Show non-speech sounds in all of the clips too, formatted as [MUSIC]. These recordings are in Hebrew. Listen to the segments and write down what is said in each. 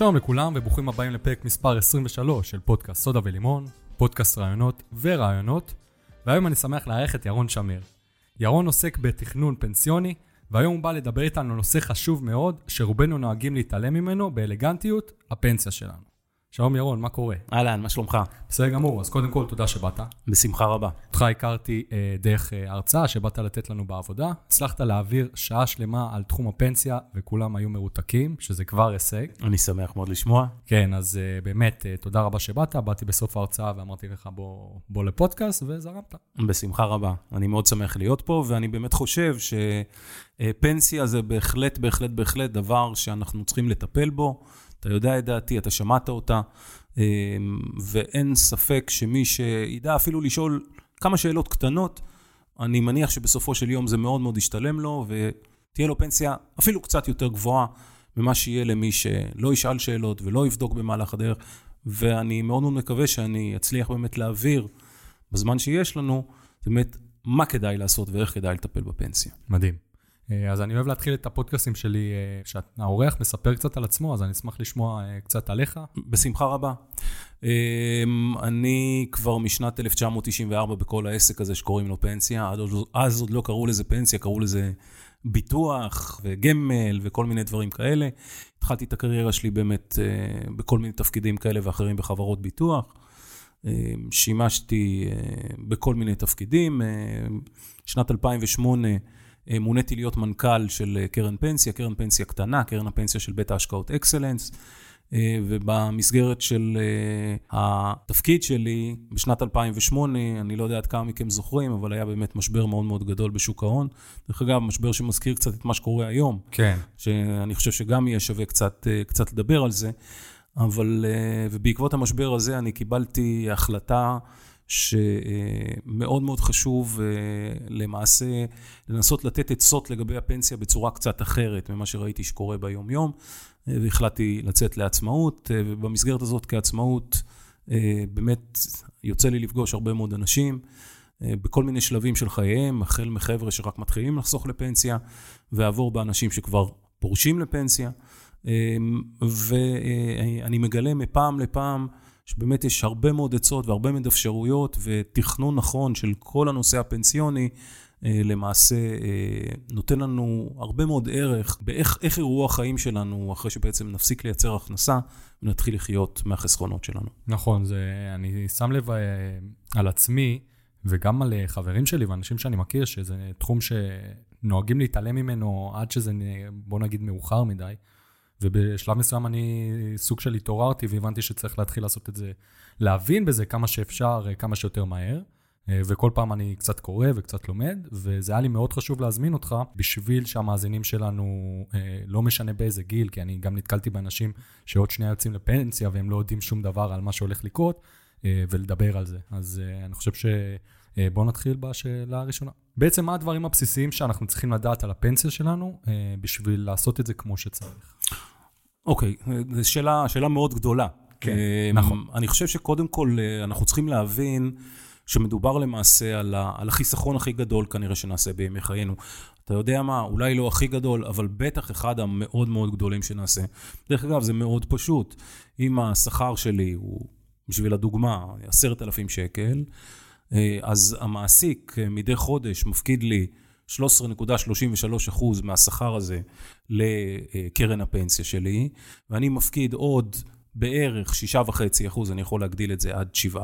שלום לכולם וברוכים הבאים לפרק מספר 23 של פודקאסט סודה ולימון, פודקאסט רעיונות ורעיונות, והיום אני שמח לארח את ירון שמיר. ירון עוסק בתכנון פנסיוני, והיום הוא בא לדבר איתנו על נושא חשוב מאוד, שרובנו נוהגים להתעלם ממנו באלגנטיות, הפנסיה שלנו. שלום ירון, מה קורה? אהלן, מה שלומך? בסדר גמור, אז קודם כל תודה שבאת. בשמחה רבה. אותך הכרתי אה, דרך אה, הרצאה שבאת לתת לנו בעבודה. הצלחת להעביר שעה שלמה על תחום הפנסיה, וכולם היו מרותקים, שזה כבר הישג. אני שמח מאוד לשמוע. כן, אז אה, באמת, אה, תודה רבה שבאת. באתי בסוף ההרצאה ואמרתי לך, בוא, בוא לפודקאסט, וזרמת. בשמחה רבה. אני מאוד שמח להיות פה, ואני באמת חושב שפנסיה זה בהחלט, בהחלט, בהחלט דבר שאנחנו צריכים לטפל בו. אתה יודע את דעתי, אתה שמעת אותה, אמ, ואין ספק שמי שידע אפילו לשאול כמה שאלות קטנות, אני מניח שבסופו של יום זה מאוד מאוד ישתלם לו, ותהיה לו פנסיה אפילו קצת יותר גבוהה ממה שיהיה למי שלא ישאל שאלות ולא יבדוק במהלך הדרך, ואני מאוד מאוד מקווה שאני אצליח באמת להעביר בזמן שיש לנו, באמת, מה כדאי לעשות ואיך כדאי לטפל בפנסיה. מדהים. אה, אז אני אוהב להתחיל את הפודקאסטים שלי, אה, כשהאורח מספר קצת על עצמו, אז אני אשמח לשמוע אה, קצת עליך. בשמחה רבה. אני כבר משנת 1994 בכל העסק הזה שקוראים לו פנסיה, אז עוד לא קראו לזה פנסיה, קראו לזה ביטוח וגמל וכל מיני דברים כאלה. התחלתי את הקריירה שלי באמת בכל מיני תפקידים כאלה ואחרים בחברות ביטוח. שימשתי בכל מיני תפקידים. שנת 2008 אה, מוניתי להיות מנכ"ל של אה, קרן פנסיה, קרן פנסיה קטנה, קרן הפנסיה של בית ההשקעות אקסלנס. אה, ובמסגרת של התפקיד שלי, בשנת 2008, אני לא יודע עד כמה מכם זוכרים, אבל היה באמת משבר מאוד מאוד גדול בשוק ההון. דרך אגב, משבר שמזכיר קצת את מה שקורה היום. כן. שאני חושב שגם יהיה שווה קצת, קצת לדבר על זה. אבל, ובעקבות המשבר הזה אני קיבלתי החלטה שמאוד מאוד חשוב אה, למעשה לנסות לתת עצות לגבי הפנסיה בצורה קצת אחרת ממה שראיתי שקורה ביום-יום, אה, והחלטתי לצאת לעצמאות, אה, ובמסגרת הזאת כעצמאות באמת יוצא לי לפגוש הרבה מאוד אנשים. בכל מיני שלבים של חייהם, החל מחבר'ה שרק מתחילים לחסוך לפנסיה, ועבור באנשים שכבר פורשים לפנסיה. ואני מגלה מפעם לפעם שבאמת יש הרבה מאוד עצות והרבה מאוד אפשרויות ותכנון נכון של כל הנושא הפנסיוני, אה, למעשה אה, נותן לנו הרבה מאוד ערך באיך יראו החיים שלנו אחרי שבעצם נפסיק לייצר הכנסה ונתחיל לחיות מהחסכונות שלנו. נכון, זה, אני שם לב אה, על עצמי וגם על חברים שלי ואנשים שאני מכיר, שזה תחום שנוהגים להתעלם ממנו עד שזה, בוא נגיד, מאוחר מדי. ובשלב מסוים אני סוג של התעוררתי והבנתי שצריך להתחיל לעשות את זה, להבין בזה כמה שאפשר, כמה שיותר מהר. וכל פעם אני קצת קורא וקצת לומד, וזה היה לי מאוד חשוב להזמין אותך בשביל שהמאזינים שלנו, לא משנה באיזה גיל, כי אני גם נתקלתי באנשים שעוד שנייה יוצאים לפנסיה והם לא יודעים שום דבר על מה שהולך לקרות, ולדבר על זה. אז אני חושב ש... בואו נתחיל בשאלה הראשונה. בעצם מה הדברים הבסיסיים שאנחנו צריכים לדעת על הפנסיה שלנו בשביל לעשות את זה כמו שצריך? אוקיי, זו שאלה, שאלה מאוד גדולה. כן, אמ, נכון. אני חושב שקודם כל אה, אנחנו צריכים להבין שמדובר למעשה על, ה, על החיסכון הכי גדול כנראה שנעשה בימי חיינו. אתה יודע מה, אולי לא הכי גדול, אבל בטח אחד המאוד מאוד גדולים שנעשה. דרך אגב, זה מאוד פשוט. אם השכר שלי הוא, בשביל הדוגמה, עשרת אלפים שקל, אה, אז המעסיק אה, מדי חודש מפקיד לי 13.33% מהשכר הזה לקרן הפנסיה שלי, ואני מפקיד עוד בערך 6.5%, אני יכול להגדיל את זה עד 7%,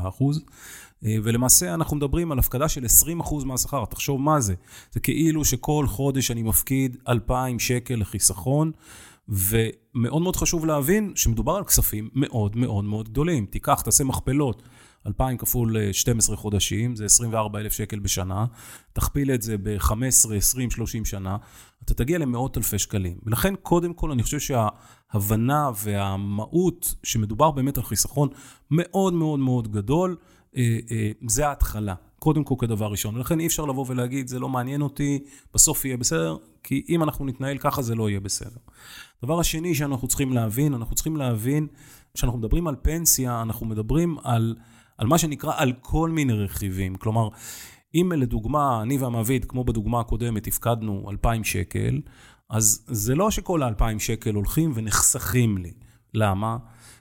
ולמעשה אנחנו מדברים על הפקדה של 20% מהשכר, תחשוב מה זה, זה כאילו שכל חודש אני מפקיד 2,000 שקל לחיסכון, ומאוד מאוד חשוב להבין שמדובר על כספים מאוד מאוד מאוד גדולים. תיקח, תעשה מכפלות. 2,000 כפול 12 אה, חודשים, זה 24,000 שקל בשנה, תכפיל את זה ב-15, 20, 30 שנה, אתה תגיע למאות אלפי שקלים. ולכן, קודם כל, אני חושב שההבנה והמהות, שמדובר באמת על חיסכון מאוד מאוד מאוד גדול, אה, אה, זה ההתחלה. קודם כל כדבר ראשון. ולכן אי אפשר לבוא ולהגיד, זה לא מעניין אותי, בסוף יהיה בסדר, כי אם אנחנו נתנהל ככה, זה לא יהיה בסדר. הדבר השני שאנחנו צריכים להבין, אנחנו צריכים להבין, כשאנחנו מדברים על פנסיה, אנחנו מדברים על... על מה שנקרא על כל מיני רכיבים. כלומר, אם לדוגמה, אני והמעביד, כמו בדוגמה הקודמת, הפקדנו 2,000 שקל, אז זה לא שכל ה-2,000 שקל הולכים ונחסכים לי. למה?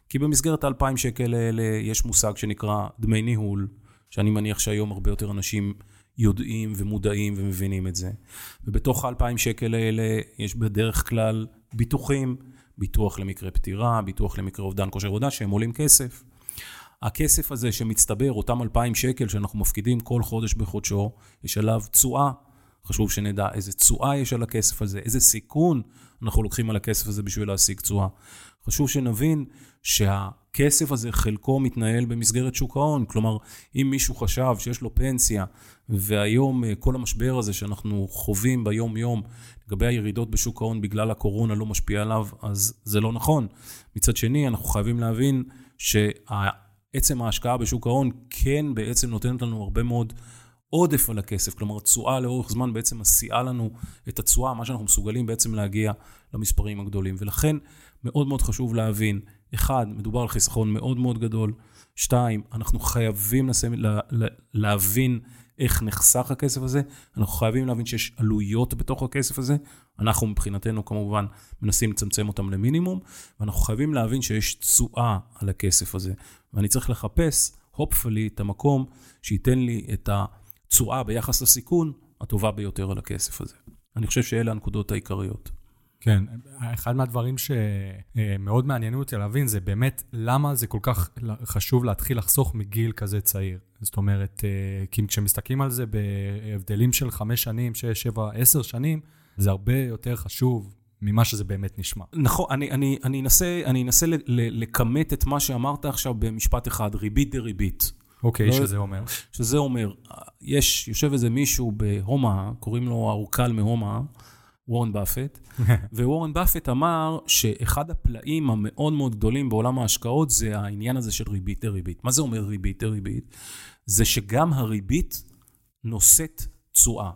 כי במסגרת ה-2,000 שקל האלה יש מושג שנקרא דמי ניהול, שאני מניח שהיום הרבה יותר אנשים יודעים ומודעים ומבינים את זה. ובתוך ה-2,000 שקל האלה יש בדרך כלל ביטוחים, ביטוח למקרה פטירה, ביטוח למקרה אובדן כושר עבודה, שהם עולים כסף. הכסף הזה שמצטבר, אותם 2,000 שקל שאנחנו מפקידים כל חודש בחודשו, יש עליו תשואה. חשוב שנדע איזה תשואה יש על הכסף הזה, איזה סיכון אנחנו לוקחים על הכסף הזה בשביל להשיג תשואה. חשוב שנבין שהכסף הזה חלקו מתנהל במסגרת שוק ההון. כלומר, אם מישהו חשב שיש לו פנסיה, והיום אה, כל המשבר הזה שאנחנו חווים ביום-יום לגבי הירידות בשוק ההון בגלל הקורונה לא משפיע עליו, אז זה לא נכון. מצד שני, אנחנו חייבים להבין שעצם ההשקעה בשוק ההון כן בעצם נותנת לנו הרבה מאוד עודף על הכסף, כלומר תשואה לאורך זמן בעצם מסיעה לנו את התשואה, מה שאנחנו מסוגלים בעצם להגיע למספרים הגדולים. ולכן מאוד מאוד חשוב להבין, אחד, מדובר על חיסכון מאוד מאוד גדול, שתיים, אנחנו חייבים לסיים, לה, לה, להבין איך נחסך הכסף הזה, אנחנו חייבים להבין שיש עלויות בתוך הכסף הזה, אנחנו מבחינתנו כמובן מנסים לצמצם אותם למינימום, ואנחנו חייבים להבין שיש תשואה על הכסף הזה, ואני צריך לחפש, hopefully, את המקום שייתן לי את התשואה ביחס לסיכון הטובה ביותר על הכסף הזה. אני חושב שאלה הנקודות העיקריות. כן, אחד מהדברים שמאוד מעניינים אותי להבין זה באמת למה זה כל כך חשוב להתחיל לחסוך מגיל כזה צעיר. זאת אומרת, אה, כי כשמסתכלים על זה בהבדלים של חמש שנים, שש, שבע, עשר שנים, זה הרבה יותר חשוב ממה שזה באמת נשמע. נכון, אני, אני, אני אנסה, אני אנסה לכמת את מה שאמרת עכשיו במשפט אחד, ריבית דריבית. אוקיי, okay, לא, שזה אומר? שזה אומר, יש, יושב איזה מישהו בהומה, קוראים לו האורקל מהומה, וורן באפט, [LAUGHS] ווורן באפט אמר שאחד הפלאים המאוד מאוד גדולים בעולם ההשקעות זה העניין הזה של ריבית דריבית. מה זה אומר ריבית דריבית? זה שגם הריבית נושאת תשואה.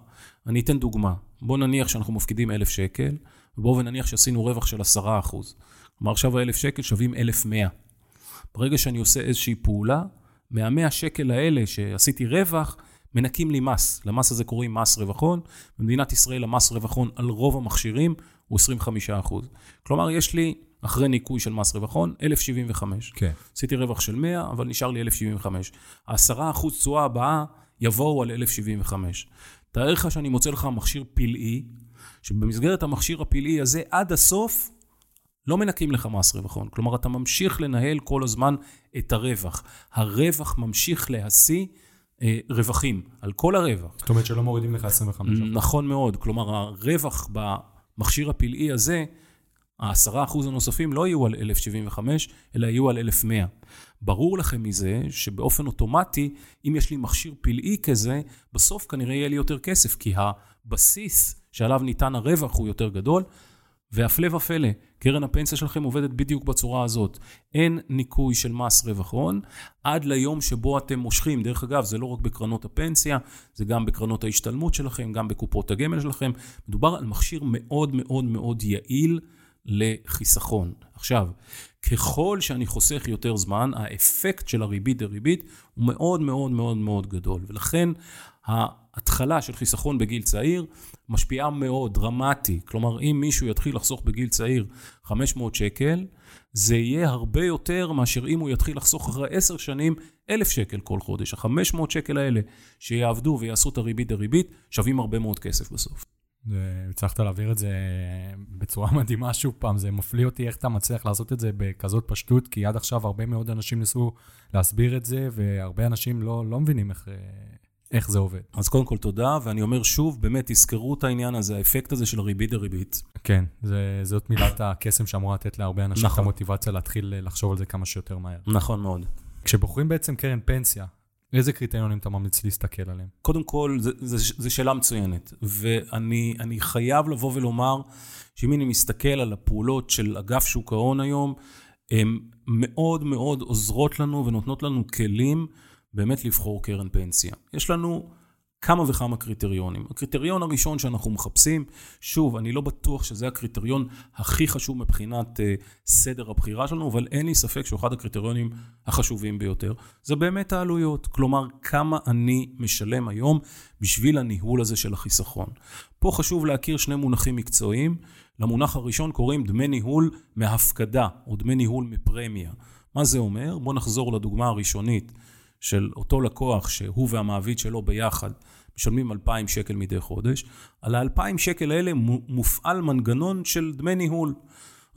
אני אתן דוגמה. בואו נניח שאנחנו מפקידים אלף שקל, ובואו ונניח שעשינו רווח של עשרה אחוז. כלומר, עכשיו האלף שקל שווים אלף מאה. ברגע שאני עושה איזושהי פעולה, מהמאה שקל האלה שעשיתי רווח, מנקים לי מס. למס הזה קוראים מס רווחון. במדינת ישראל המס רווחון על רוב המכשירים הוא 25 כלומר, יש לי, אחרי ניקוי של מס רווחון, 1,075. כן. עשיתי רווח של 100, אבל נשאר לי 1,075. ה-10% תשואה הבאה יבואו על 1,075. תאר לך שאני מוצא לך מכשיר פלאי, שבמסגרת המכשיר הפלאי הזה, עד הסוף, לא מנקים לך מס רווחון. כלומר, אתה ממשיך לנהל כל הזמן את הרווח. הרווח ממשיך להשיא רווחים, על כל הרווח. זאת אומרת שלא מורידים לך 25. נכון מאוד, כלומר הרווח במכשיר הפלאי הזה, ה-10% הנוספים לא יהיו על 1,075, אלא יהיו על 1,100. ברור לכם מזה שבאופן אוטומטי, אם יש לי מכשיר פלאי כזה, בסוף כנראה יהיה לי יותר כסף, כי הבסיס שעליו ניתן הרווח הוא יותר גדול, והפלא ופלא, קרן הפנסיה שלכם עובדת בדיוק בצורה הזאת. אין ניכוי של מס רווח הון עד ליום שבו אתם מושכים. דרך אגב, זה לא רק בקרנות הפנסיה, זה גם בקרנות ההשתלמות שלכם, גם בקופות הגמל שלכם. מדובר על מכשיר מאוד מאוד מאוד יעיל לחיסכון. עכשיו, ככל שאני חוסך יותר זמן, האפקט של הריבית דריבית הוא מאוד מאוד מאוד מאוד גדול. ולכן ההתחלה של חיסכון בגיל צעיר משפיעה מאוד, דרמטי. כלומר, אם מישהו יתחיל לחסוך בגיל צעיר 500 שקל, זה יהיה הרבה יותר מאשר אם הוא יתחיל לחסוך אחרי 10 שנים 1,000 שקל כל חודש. ה-500 שקל האלה שיעבדו ויעשו את הריבית דריבית, שווים הרבה מאוד כסף בסוף. הצלחת להעביר את זה בצורה [LAUGHS] מדהימה שוב פעם, זה מפליא אותי איך אתה מצליח לעשות את זה בכזאת פשטות, כי עד עכשיו הרבה מאוד אנשים ניסו להסביר את זה, והרבה אנשים לא, לא מבינים איך, איך זה עובד. אז קודם כל תודה, ואני אומר שוב, באמת, תזכרו את העניין הזה, האפקט הזה של הריבית דריבית. כן, זה, זאת מילת הקסם שאמורה לתת להרבה אנשים נכון. את המוטיבציה להתחיל לחשוב על זה כמה שיותר מהר. נכון מאוד. כשבוחרים בעצם קרן פנסיה, איזה קריטריונים אתה ממליץ להסתכל עליהם? קודם כל, זו שאלה מצוינת, ואני חייב לבוא ולומר שאם אני מסתכל על הפעולות של אגף שוק ההון היום, הן מאוד מאוד עוזרות לנו ונותנות לנו כלים באמת לבחור קרן פנסיה. יש לנו כמה וכמה קריטריונים. הקריטריון הראשון שאנחנו מחפשים, שוב, אני לא בטוח שזה הקריטריון הכי חשוב מבחינת uh, סדר הבחירה שלנו, אבל אין לי ספק שהוא אחד הקריטריונים החשובים ביותר. זה באמת העלויות, כלומר, כמה אני משלם היום בשביל הניהול הזה של החיסכון. פה חשוב להכיר שני מונחים מקצועיים. למונח הראשון קוראים דמי ניהול מהפקדה, או דמי ניהול מפרמיה. מה זה אומר? בואו נחזור לדוגמה הראשונית. של אותו לקוח שהוא והמעביד שלו ביחד משלמים 2,000 שקל מדי חודש, על ה-2,000 שקל האלה מופעל מנגנון של דמי ניהול.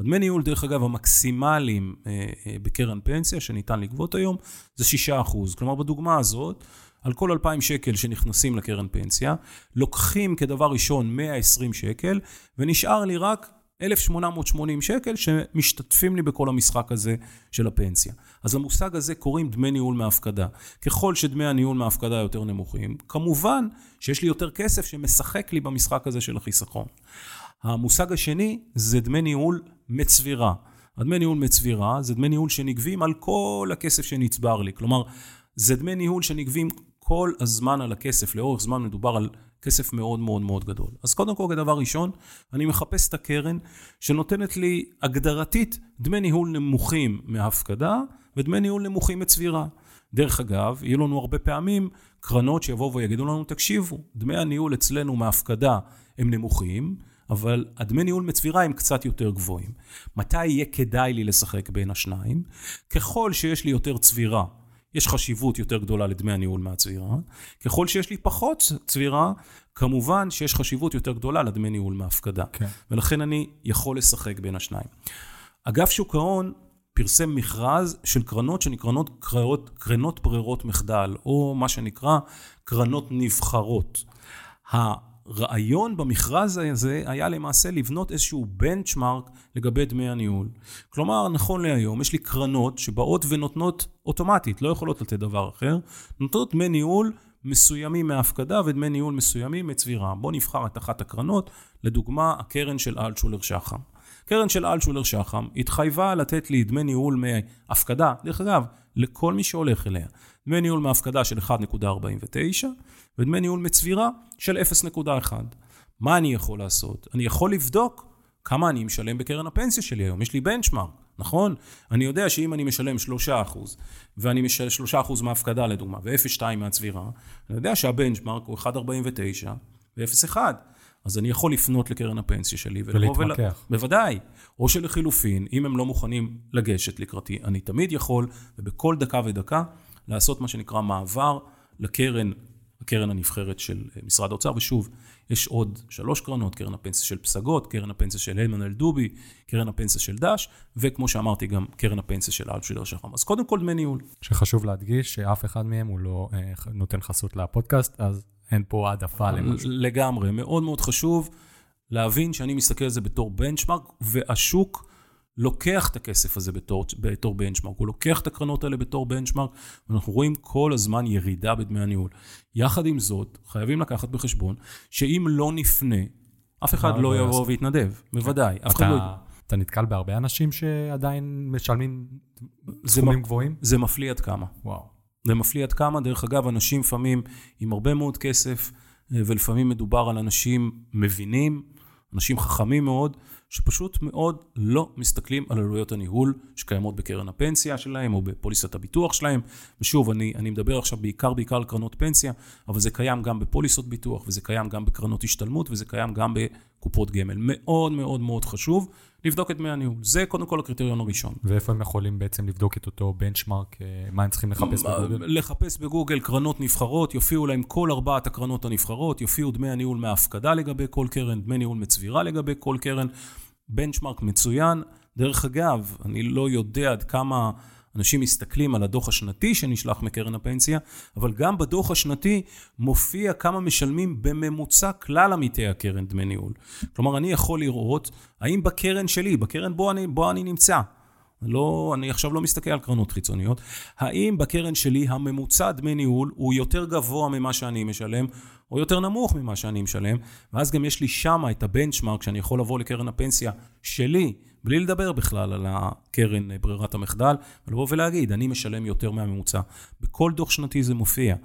הדמי ניהול, דרך אגב, המקסימליים אה, אה, בקרן פנסיה שניתן לגבות היום, זה 6%. כלומר, בדוגמה הזאת, על כל 2,000 שקל שנכנסים לקרן פנסיה, לוקחים כדבר ראשון 120 שקל, ונשאר לי רק 1,880 שקל שמשתתפים לי בכל המשחק הזה של הפנסיה. אז למושג הזה קוראים דמי ניהול מהפקדה. ככל שדמי הניהול מההפקדה יותר נמוכים, כמובן שיש לי יותר כסף שמשחק לי במשחק הזה של החיסכון. המושג השני זה דמי ניהול מצבירה. הדמי ניהול מצבירה זה דמי ניהול שנגבים על כל הכסף שנצבר לי. כלומר, זה דמי ניהול שנגבים כל הזמן על הכסף, לאורך זמן מדובר על כסף מאוד מאוד מאוד גדול. אז קודם כל, כדבר ראשון, אני מחפש את הקרן שנותנת לי הגדרתית דמי ניהול נמוכים מהפקדה ודמי ניהול נמוכים מצבירה. דרך אגב, יהיו לנו הרבה פעמים קרנות שיבואו ויגידו לנו, תקשיבו, דמי הניהול אצלנו מהפקדה הם נמוכים, אבל הדמי ניהול מצבירה הם קצת יותר גבוהים. מתי יהיה כדאי לי לשחק בין השניים? ככל שיש לי יותר צבירה יש חשיבות יותר גדולה לדמי הניהול מהצבירה. ככל שיש לי פחות צבירה, כמובן שיש חשיבות יותר גדולה לדמי ניהול מהפקדה. כן. ולכן אני יכול לשחק בין השניים. אגף שוק ההון פרסם מכרז של קרנות שנקרנות קרנות, קרנות ברירות מחדל, או מה שנקרא קרנות נבחרות. הרעיון במכרז הזה היה למעשה לבנות איזשהו בנצ'מארק לגבי דמי הניהול. כלומר, נכון להיום, יש לי קרנות שבאות ונותנות אוטומטית, לא יכולות לתת דבר אחר, נותנות דמי ניהול מסוימים מהפקדה ודמי ניהול מסוימים מצבירה. בואו נבחר את אחת הקרנות, לדוגמה, הקרן של אלטשולר שחם. קרן של אלטשולר שחם התחייבה לתת לי דמי ניהול מהפקדה, דרך אגב, לכל מי שהולך אליה. דמי ניהול מהפקדה של 1.49 ודמי ניהול מצבירה של 0.1. מה אני יכול לעשות? אני יכול לבדוק כמה אני משלם בקרן הפנסיה שלי היום. יש לי בנצ'מארק, נכון? אני יודע שאם אני משלם 3% ואני משלם 3% מההפקדה לדוגמה ו-0.2 מהצבירה, אני יודע שהבנצ'מארק הוא 1.49 ו-0.1. אז אני יכול לפנות לקרן הפנסיה שלי ולהתמקח. ול... בוודאי. או שלחילופין, אם הם לא מוכנים לגשת לקראתי, אני תמיד יכול, ובכל דקה ודקה, לעשות מה שנקרא מעבר לקרן, הקרן הנבחרת של אה, משרד האוצר, ושוב, יש עוד שלוש קרנות, קרן הפנסיה של פסגות, קרן הפנסיה של הלמן אלדובי, קרן הפנסיה של דש, וכמו שאמרתי, גם קרן הפנסיה של אלטשילר שחם. אז קודם כל דמי ניהול. שחשוב להדגיש שאף אחד מהם הוא לא אה, נותן חסות לפודקאסט, אז אין פה העדפה למשהו. לגמרי, מאוד מאוד חשוב להבין שאני מסתכל על זה בתור בנצ'מארק, והשוק לוקח את הכסף הזה בתור, בתור בנצ'מארק, הוא לוקח את הקרנות האלה בתור בנצ'מארק, ואנחנו רואים כל הזמן ירידה בדמי הניהול. יחד עם זאת, חייבים לקחת בחשבון שאם לא נפנה, אף אחד לא, יבוא ויתנדב, בוודאי, אף אחד לא... אתה נתקל בהרבה אנשים שעדיין משלמים סכומים גבוהים? זה מפליא עד כמה. וואו. זה מפליא עד כמה. דרך אגב, אנשים לפעמים עם הרבה מאוד כסף, אה, ולפעמים מדובר על אנשים מבינים, אנשים חכמים מאוד, שפשוט מאוד לא מסתכלים על עלויות הניהול שקיימות בקרן הפנסיה שלהם או בפוליסת הביטוח שלהם. ושוב, אני, אני מדבר עכשיו בעיקר בעיקר על קרנות פנסיה, אבל זה קיים גם בפוליסות ביטוח, וזה קיים גם בקרנות השתלמות, וזה קיים גם בקופות גמל. מאוד מאוד מאוד חשוב לבדוק את דמי הניהול. זה קודם כל הקריטריון הראשון. ואיפה הם יכולים בעצם לבדוק את אותו בנצ'מארק? אה, מה הם צריכים לחפש בגוגל? לחפש בגוגל קרנות נבחרות, יופיעו להם כל ארבעת הקרנות הנבחרות, יופיעו דמי הניהול מההפקדה לגבי כל קרן, דמי ניהול מצבירה לגבי כל קרן. בנצ'מארק מצוין. דרך אגב, אני לא יודע עד כמה אנשים מסתכלים על הדוח השנתי שנשלח מקרן הפנסיה, אבל גם בדוח השנתי מופיע כמה משלמים בממוצע כלל עמיתי הקרן דמי ניהול. כלומר, אני יכול לראות האם בקרן שלי, בקרן בו אני, בו אני נמצא, לא, אני עכשיו לא מסתכל על קרנות חיצוניות. האם בקרן שלי הממוצע דמי ניהול הוא יותר גבוה ממה שאני משלם, או יותר נמוך ממה שאני משלם, ואז גם יש לי שמה את הבנצ'מארק שאני יכול לבוא לקרן הפנסיה שלי, בלי לדבר בכלל על הקרן ברירת המחדל, ולבוא ולהגיד, אני משלם יותר מהממוצע. בכל דוח שנתי זה מופיע.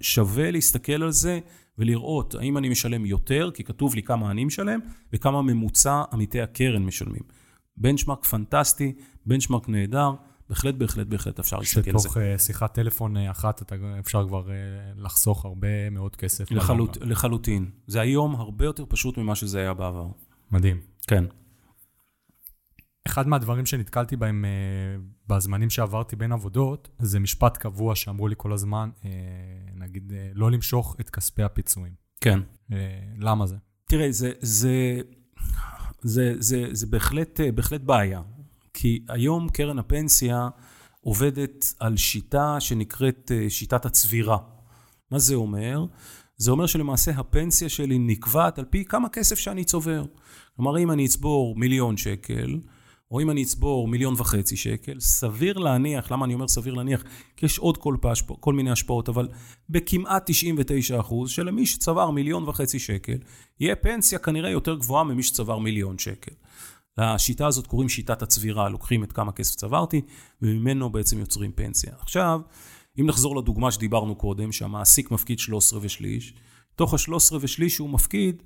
שווה להסתכל על זה ולראות האם אני משלם יותר, כי כתוב לי כמה אני משלם, וכמה ממוצע עמיתי הקרן משלמים. בנצ'מארק פנטסטי, בנצ'מארק נהדר, בהחלט, בהחלט, בהחלט אפשר להסתכל על זה. שתוך אה, שיחת טלפון אה, אחת אתה אפשר כבר אה, לחסוך הרבה מאוד כסף. לחלוט. לחלוטין. זה היום הרבה יותר פשוט ממה שזה היה בעבר. מדהים. כן. אחד מהדברים שנתקלתי בהם אה, בזמנים שעברתי בין עבודות, זה משפט קבוע שאמרו לי כל הזמן, אה, נגיד, אה, לא למשוך את כספי הפיצויים. כן. למה זה? תראה, זה, זה, זה, זה, זה בהחלט, בהחלט בעיה. כי היום קרן הפנסיה עובדת על שיטה שנקראת שיטת הצבירה. מה זה אומר? זה אומר שלמעשה הפנסיה שלי נקבעת על פי כמה כסף שאני צובר. כלומר, אם אני אצבור מיליון שקל, או אם אני אצבור מיליון וחצי שקל, סביר להניח, למה אני אומר סביר להניח? כי יש עוד כל, פעש, כל מיני השפעות, אבל בכמעט 99 אחוז, שלמי שצבר מיליון וחצי שקל, יהיה פנסיה כנראה יותר גבוהה ממי שצבר מיליון שקל. לשיטה הזאת קוראים שיטת הצבירה, לוקחים את כמה כסף צברתי, וממנו בעצם יוצרים פנסיה. עכשיו, אם נחזור לדוגמה שדיברנו קודם, שהמעסיק מפקיד 13 ושליש, תוך ה-13 ושליש שהוא מפקיד,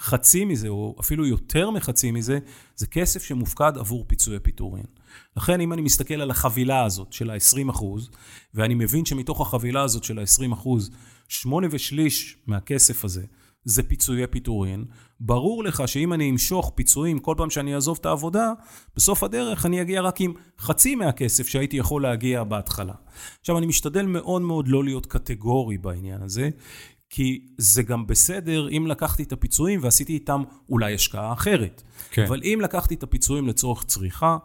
חצי מזה, או אפילו יותר מחצי מזה, זה כסף שמופקד עבור פיצויי פיטורין. לכן, אם אני מסתכל על החבילה הזאת של ה-20 אחוז, ואני מבין שמתוך החבילה הזאת של ה-20 אחוז, שמונה ושליש מהכסף הזה זה פיצויי פיטורין, ברור לך שאם אני אמשוך פיצויים כל פעם שאני אעזוב את העבודה, בסוף הדרך אני אגיע רק עם חצי מהכסף שהייתי יכול להגיע בהתחלה. עכשיו, אני משתדל מאוד מאוד לא להיות קטגורי בעניין הזה, כי זה גם בסדר אם לקחתי את הפיצויים ועשיתי איתם אולי השקעה אחרת. כן. אבל אם לקחתי את הפיצויים לצורך צריכה,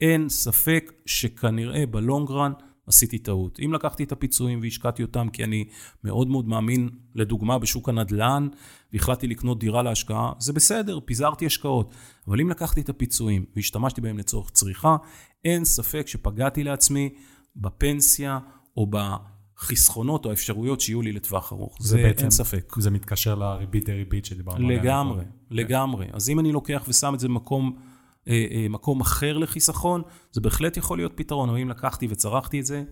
אין ספק שכנראה ב long run עשיתי טעות. אם לקחתי את הפיצויים והשקעתי אותם כי אני מאוד מאוד מאמין, לדוגמה, בשוק הנדל"ן, והחלטתי לקנות דירה להשקעה, זה בסדר, פיזרתי השקעות. אבל אם לקחתי את הפיצויים והשתמשתי בהם לצורך צריכה, אין ספק שפגעתי לעצמי בפנסיה או בחסכונות או האפשרויות שיהיו לי לטווח ארוך. זה, זה בעצם- אין ספק. זה מתקשר לריבית דריבית שדיברנו עליה. לגמרי. לגמרי. אז אם אני לוקח ושם את זה במקום אה, אה, מקום אחר לחיסכון, זה בהחלט יכול להיות פתרון, אבל אם לקחתי וצרכתי את זה,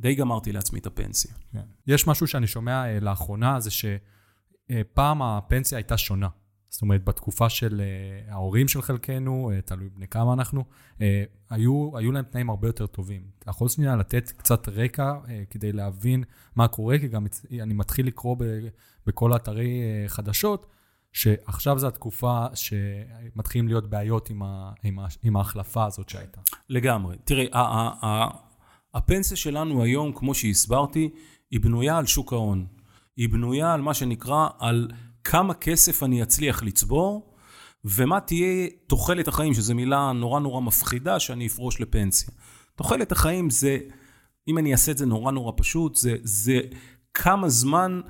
די גמרתי לעצמי את הפנסיה. כן. יש משהו שאני שומע אה, לאחרונה, זה שפעם הפנסיה הייתה שונה. זאת אומרת, בתקופה של אה, ההורים של חלקנו, אה, תלוי בני כמה אנחנו, אה, היו, היו להם תנאים הרבה יותר טובים. אתה יכול שנייה לתת קצת רקע כדי להבין מה קורה, כי גם אני מתחיל לקרוא בכל האתרי חדשות, שעכשיו זו התקופה שמתחילים להיות בעיות עם, ה, עם, ה, עם ההחלפה הזאת שהייתה. לגמרי. תראה, הפנסיה שלנו היום, כמו שהסברתי, היא בנויה על שוק ההון. היא בנויה על מה שנקרא, על כמה כסף אני אצליח לצבור, ומה תהיה תוחלת החיים, שזו מילה נורא נורא מפחידה שאני אפרוש לפנסיה. תוחלת החיים זה, אם אני אעשה את זה נורא נורא פשוט, זה, זה כמה זמן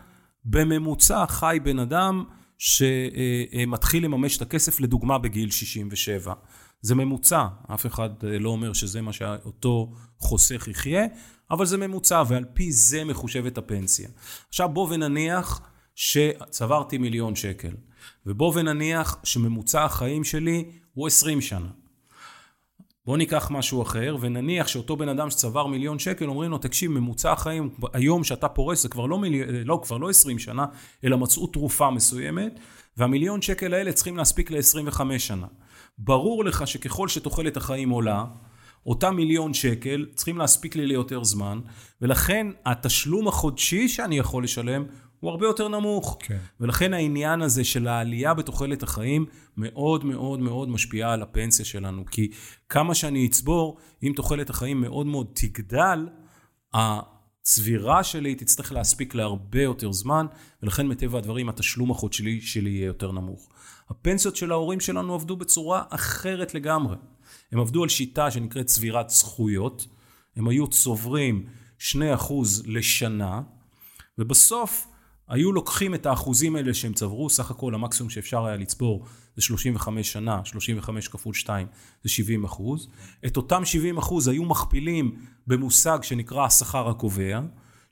בממוצע חי בן אדם שמתחיל לממש את הכסף, לדוגמה בגיל 67. זה ממוצע, אף אחד אה, לא אומר שזה מה שאותו חוסך יחיה, אבל זה ממוצע, ועל פי זה מחושבת הפנסיה. עכשיו בוא ונניח שצברתי מיליון שקל, ובוא ונניח שממוצע החיים שלי הוא 20 שנה. בוא ניקח משהו אחר, ונניח שאותו בן אדם שצבר מיליון שקל, אומרים לו, תקשיב, ממוצע החיים היום שאתה פורס זה כבר לא, מילי... לא, כבר לא 20 שנה, אלא מצאו תרופה מסוימת, והמיליון שקל האלה צריכים להספיק ל-25 שנה. ברור לך שככל שתוחלת החיים עולה, אותם מיליון שקל צריכים להספיק לי ליותר זמן, ולכן התשלום החודשי שאני יכול לשלם הוא הרבה יותר נמוך. כן. ולכן העניין הזה של העלייה בתוחלת החיים מאוד מאוד מאוד משפיעה על הפנסיה שלנו. כי כמה שאני אצבור, אם תוחלת החיים מאוד מאוד תגדל, הצבירה שלי תצטרך להספיק להרבה יותר זמן, ולכן מטבע הדברים התשלום החודשי שלי יהיה יותר נמוך. הפנסיות של ההורים שלנו עבדו בצורה אחרת לגמרי. הם עבדו על שיטה שנקראת צבירת זכויות, הם היו צוברים 2% לשנה, ובסוף היו לוקחים את האחוזים האלה שהם צברו, סך הכל המקסימום שאפשר היה לצבור זה 35 שנה, 35 כפול 2 זה 70 אחוז. את אותם 70 אחוז היו מכפילים במושג שנקרא השכר הקובע,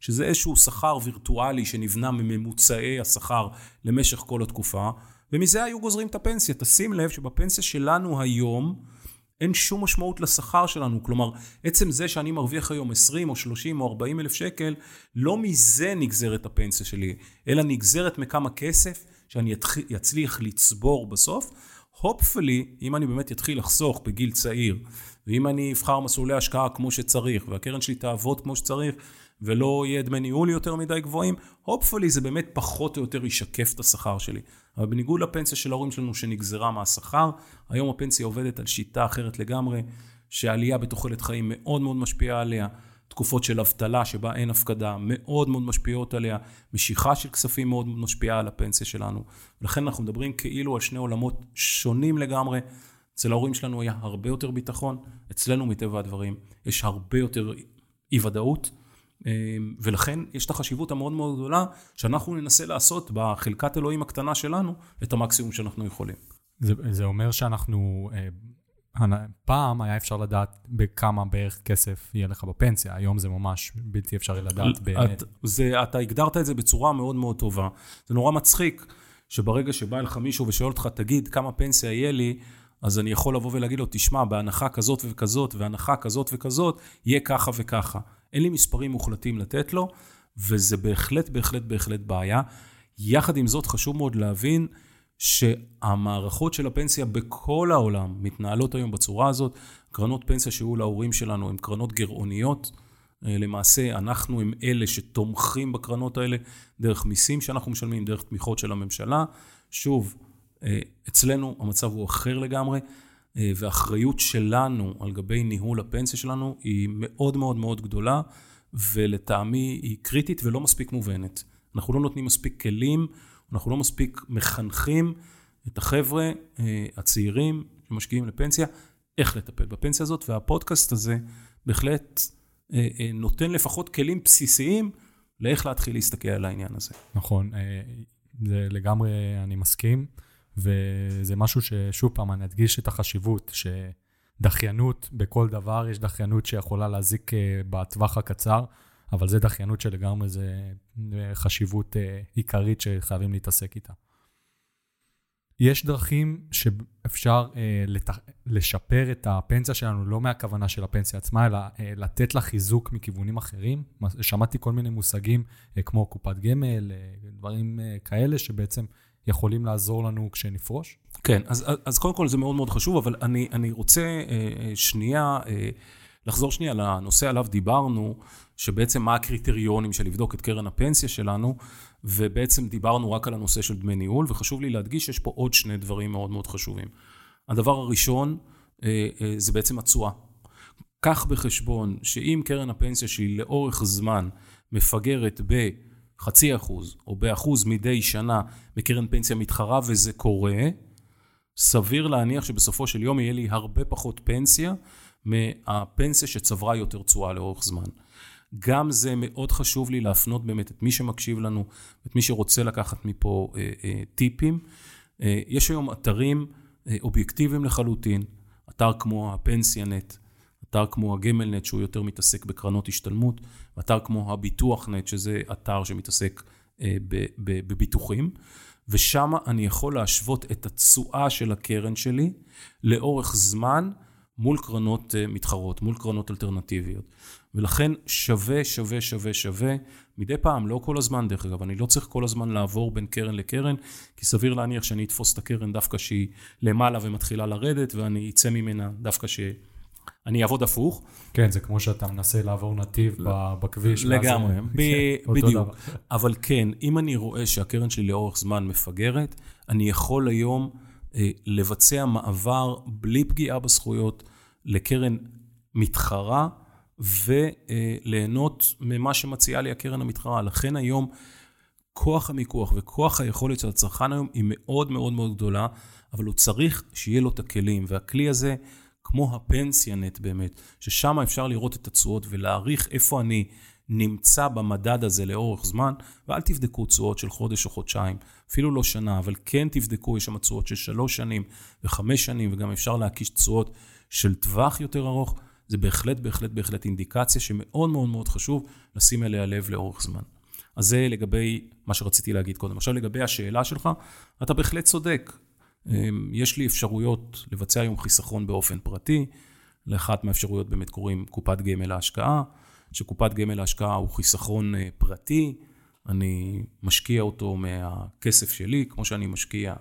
שזה איזשהו שכר וירטואלי שנבנה מממוצעי השכר למשך כל התקופה, ומזה היו גוזרים את הפנסיה. תשים לב שבפנסיה שלנו היום, אין שום משמעות לשכר שלנו. כלומר, עצם זה שאני מרוויח היום 20 או 30 או 40 אלף שקל, לא מזה נגזרת הפנסיה שלי, אלא נגזרת מכמה כסף שאני אצליח לצבור בסוף. hopefully, אם אני באמת אתחיל לחסוך בגיל צעיר, ואם אני אבחר מסלולי השקעה כמו שצריך, והקרן שלי תעבוד כמו שצריך, ולא יהיה דמי ניהול יותר מדי גבוהים, hopefully זה באמת פחות או יותר ישקף את השכר שלי. אבל בניגוד לפנסיה של ההורים שלנו שנגזרה מהשכר, היום הפנסיה עובדת על שיטה אחרת לגמרי, שעלייה בתוחלת חיים מאוד מאוד משפיעה עליה. תקופות של אבטלה שבה אין הפקדה מאוד מאוד משפיעות עליה, משיכה של כספים מאוד מאוד משפיעה על הפנסיה שלנו. ולכן אנחנו מדברים כאילו על שני עולמות שונים לגמרי. אצל ההורים שלנו היה הרבה יותר ביטחון, אצלנו מטבע הדברים יש הרבה יותר אי ודאות. אמ, ולכן יש את החשיבות המאוד מאוד גדולה שאנחנו ננסה לעשות בחלקת אלוהים הקטנה שלנו את המקסימום שאנחנו יכולים. זה, זה אומר שאנחנו, אה, פעם היה אפשר לדעת בכמה בערך כסף יהיה לך בפנסיה, היום זה ממש בלתי אפשרי לדעת באמת. זה, אתה הגדרת את זה בצורה מאוד מאוד טובה. זה נורא מצחיק שברגע שבא אליך מישהו ושואל אותך, תגיד כמה פנסיה יהיה לי, אז אני יכול לבוא ולהגיד לו, תשמע, בהנחה כזאת וכזאת, והנחה כזאת וכזאת, יהיה ככה וככה. אין לי מספרים מוחלטים לתת לו, וזה בהחלט, בהחלט, בהחלט בעיה. יחד עם זאת, חשוב מאוד להבין שהמערכות של הפנסיה בכל העולם מתנהלות היום בצורה הזאת. קרנות פנסיה שהיו להורים שלנו הן קרנות גירעוניות. אה, למעשה, אנחנו הם אלה שתומכים בקרנות האלה דרך מיסים שאנחנו משלמים, דרך תמיכות של הממשלה. שוב, אה, אצלנו המצב הוא אחר לגמרי. אה, והאחריות שלנו על גבי ניהול הפנסיה שלנו היא מאוד מאוד מאוד גדולה, ולטעמי היא קריטית ולא מספיק מובנת. אנחנו לא נותנים מספיק כלים, אנחנו לא מספיק מחנכים את החבר'ה אה, הצעירים שמשקיעים לפנסיה, איך לטפל בפנסיה הזאת, והפודקאסט הזה בהחלט אה, נותן לפחות כלים בסיסיים לאיך להתחיל להסתכל על העניין הזה. נכון, זה לגמרי, אני מסכים. וזה משהו ששוב פעם, אני אדגיש את החשיבות, שדחיינות בכל דבר, יש דחיינות שיכולה להזיק אה, בטווח הקצר, אבל זה דחיינות שלגמרי זה חשיבות אה, עיקרית שחייבים להתעסק איתה. יש דרכים שאפשר אה, לת... לשפר את הפנסיה שלנו, לא מהכוונה של הפנסיה עצמה, אלא אה, לתת לה חיזוק מכיוונים אחרים. שמעתי כל מיני מושגים אה, כמו קופת גמל, אה, דברים אה, כאלה, שבעצם יכולים לעזור לנו כשנפרוש? כן, אז, אז קודם כל זה מאוד מאוד חשוב, אבל אני, אני רוצה אה, שנייה, אה, לחזור שנייה לנושא עליו דיברנו, שבעצם מה הקריטריונים של לבדוק את קרן הפנסיה שלנו, ובעצם דיברנו רק על הנושא של דמי ניהול, וחשוב לי להדגיש שיש פה עוד שני דברים מאוד מאוד חשובים. הדבר הראשון אה, אה, זה בעצם התשואה. קח בחשבון שאם קרן הפנסיה שלי לאורך זמן מפגרת ב... חצי אחוז או באחוז מדי שנה מקרן פנסיה מתחרה וזה קורה, סביר להניח שבסופו של יום יהיה לי הרבה פחות פנסיה מהפנסיה שצברה יותר תשואה לאורך זמן. גם זה מאוד חשוב לי להפנות באמת את מי שמקשיב לנו, את מי שרוצה לקחת מפה אה, אה, טיפים. אה, יש היום אתרים אה, אובייקטיביים לחלוטין, אתר כמו הפנסיונט, אתר כמו הגמלנט, שהוא יותר מתעסק בקרנות השתלמות, ואתר כמו הביטוח נט, שזה אתר שמתעסק אה, בביטוחים, ושם אני יכול להשוות את התשואה של הקרן שלי לאורך זמן מול קרנות אה, מתחרות, מול קרנות אלטרנטיביות. ולכן שווה, שווה, שווה, שווה, מדי פעם, לא כל הזמן דרך אגב, אני לא צריך כל הזמן לעבור בין קרן לקרן, כי סביר להניח שאני אתפוס את הקרן דווקא שהיא למעלה ומתחילה לרדת, ואני אצא ממנה דווקא ש... אני אעבוד הפוך. כן, זה כמו שאתה מנסה לעבור נתיב בכביש. לגמרי, ב- בדיוק. אבל כן, אם אני רואה שהקרן שלי לאורך זמן מפגרת, אני יכול היום אה, לבצע מעבר בלי פגיעה בזכויות לקרן מתחרה, וליהנות ממה שמציעה לי הקרן המתחרה. לכן היום כוח המיקוח וכוח היכולת של הצרכן היום היא מאוד מאוד מאוד גדולה, אבל הוא צריך שיהיה לו את הכלים, והכלי הזה... כמו הפנסיונט באמת, ששם אפשר לראות את התשואות ולהעריך איפה אני נמצא במדד הזה לאורך זמן, ואל תבדקו תשואות של חודש או חודשיים, אפילו לא שנה, אבל כן תבדקו, יש שם תשואות של שלוש שנים וחמש שנים, וגם אפשר להקיש תשואות של טווח יותר ארוך. זה בהחלט, בהחלט, בהחלט אינדיקציה שמאוד מאוד מאוד חשוב לשים אליה לב לאורך זמן. אז זה לגבי מה שרציתי להגיד קודם. עכשיו לגבי השאלה שלך, אתה בהחלט צודק. אמ, יש לי אפשרויות לבצע היום חיסכון באופן פרטי. לאחת מהאפשרויות באמת קוראים קופת גמל להשקעה, שקופת גמל להשקעה הוא חיסכון אה, פרטי, אני משקיע אותו מהכסף שלי, כמו שאני משקיע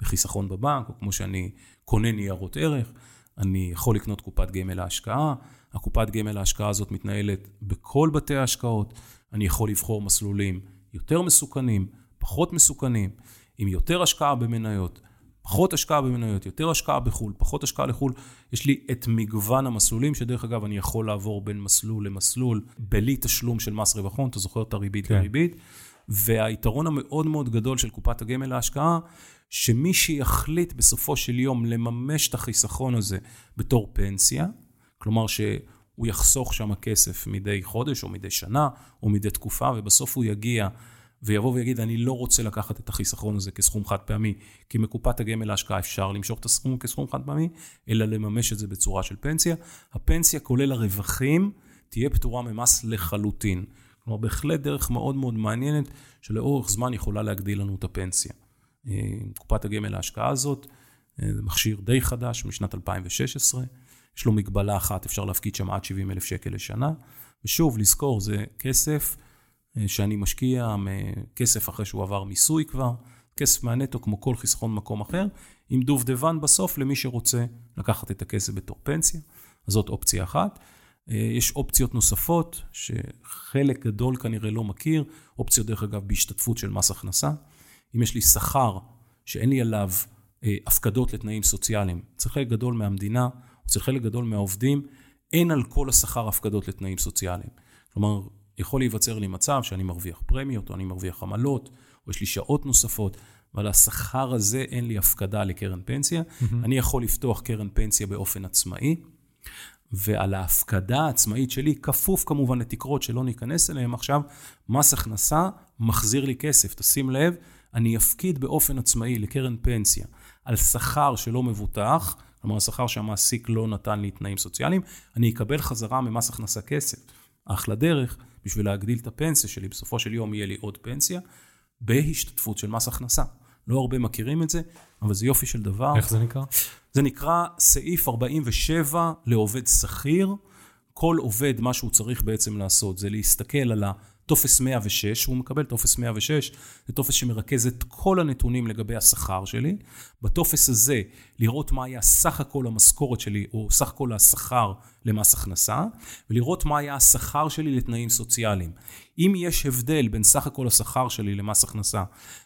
בחיסכון בבנק, או כמו שאני קונה ניירות ערך, אני יכול לקנות קופת גמל להשקעה. הקופת גמל להשקעה הזאת מתנהלת בכל בתי ההשקעות, אני יכול לבחור מסלולים יותר מסוכנים, פחות מסוכנים, עם יותר השקעה במניות, פחות השקעה במניות, יותר השקעה בחו"ל, פחות השקעה לחו"ל. יש לי את מגוון המסלולים, שדרך אגב, אני יכול לעבור בין מסלול למסלול בלי תשלום של מס רווח הון, אתה זוכר את הריבית כן. לריבית. והיתרון המאוד מאוד גדול של קופת הגמל להשקעה, שמי שיחליט בסופו של יום לממש את החיסכון הזה בתור פנסיה, כלומר שהוא יחסוך שם כסף מדי חודש או מדי שנה או מדי תקופה, ובסוף הוא יגיע ויבוא ויגיד, אני לא רוצה לקחת את החיסכון הזה כסכום חד פעמי, כי מקופת הגמל להשקעה אפשר למשוך את הסכום כסכום חד פעמי, אלא לממש את זה בצורה של פנסיה. הפנסיה, כולל הרווחים, תהיה פטורה ממס לחלוטין. כלומר, בהחלט דרך מאוד מאוד מעניינת, שלאורך זמן יכולה להגדיל לנו את הפנסיה. אה, קופת הגמל להשקעה הזאת, אה, זה מכשיר די חדש משנת 2016, יש לו מגבלה אחת, אפשר להפקיד שם עד 70 אלף שקל לשנה, ושוב, לזכור, זה כסף שאני משקיע כסף אחרי שהוא עבר מיסוי כבר, כסף מהנטו כמו כל חיסכון במקום אחר, עם דובדבן בסוף למי שרוצה לקחת את הכסף בתור פנסיה, אז זאת אופציה אחת. אה, יש אופציות נוספות שחלק גדול כנראה לא מכיר, אופציות דרך אגב בהשתתפות של מס הכנסה. אם יש לי שכר שאין לי עליו אה, הפקדות לתנאים סוציאליים, אצל חלק גדול מהמדינה, אצל חלק גדול מהעובדים, אין על כל השכר הפקדות לתנאים סוציאליים. כלומר, יכול להיווצר לי מצב שאני מרוויח פרמיות, או אני מרוויח עמלות, או יש לי שעות נוספות, ועל השכר הזה אין לי הפקדה לקרן פנסיה. Mm-hmm. אני יכול לפתוח קרן פנסיה באופן עצמאי, ועל ההפקדה העצמאית שלי, כפוף כמובן לתקרות שלא ניכנס אליהן עכשיו, מס הכנסה מחזיר לי כסף. תשים לב, אני אפקיד באופן עצמאי לקרן פנסיה על שכר שלא מבוטח, כלומר השכר שהמעסיק לא נתן לי תנאים סוציאליים, אני אקבל חזרה ממס הכנסה כסף. אחלה דרך, בשביל להגדיל את הפנסיה שלי, בסופו של יום יהיה לי עוד פנסיה, בהשתתפות של מס הכנסה. לא הרבה מכירים את זה, אבל זה יופי של דבר. איך זה נקרא? זה נקרא סעיף 47 לעובד שכיר. כל עובד, מה שהוא צריך בעצם לעשות זה להסתכל על הטופס 106, הוא מקבל טופס 106, זה טופס שמרכז את כל הנתונים לגבי השכר שלי. בטופס הזה, לראות מה היה סך הכל המשכורת שלי, או סך הכל השכר למס הכנסה, ולראות מה היה השכר שלי לתנאים סוציאליים. אם יש הבדל בין סך הכל השכר שלי למס הכנסה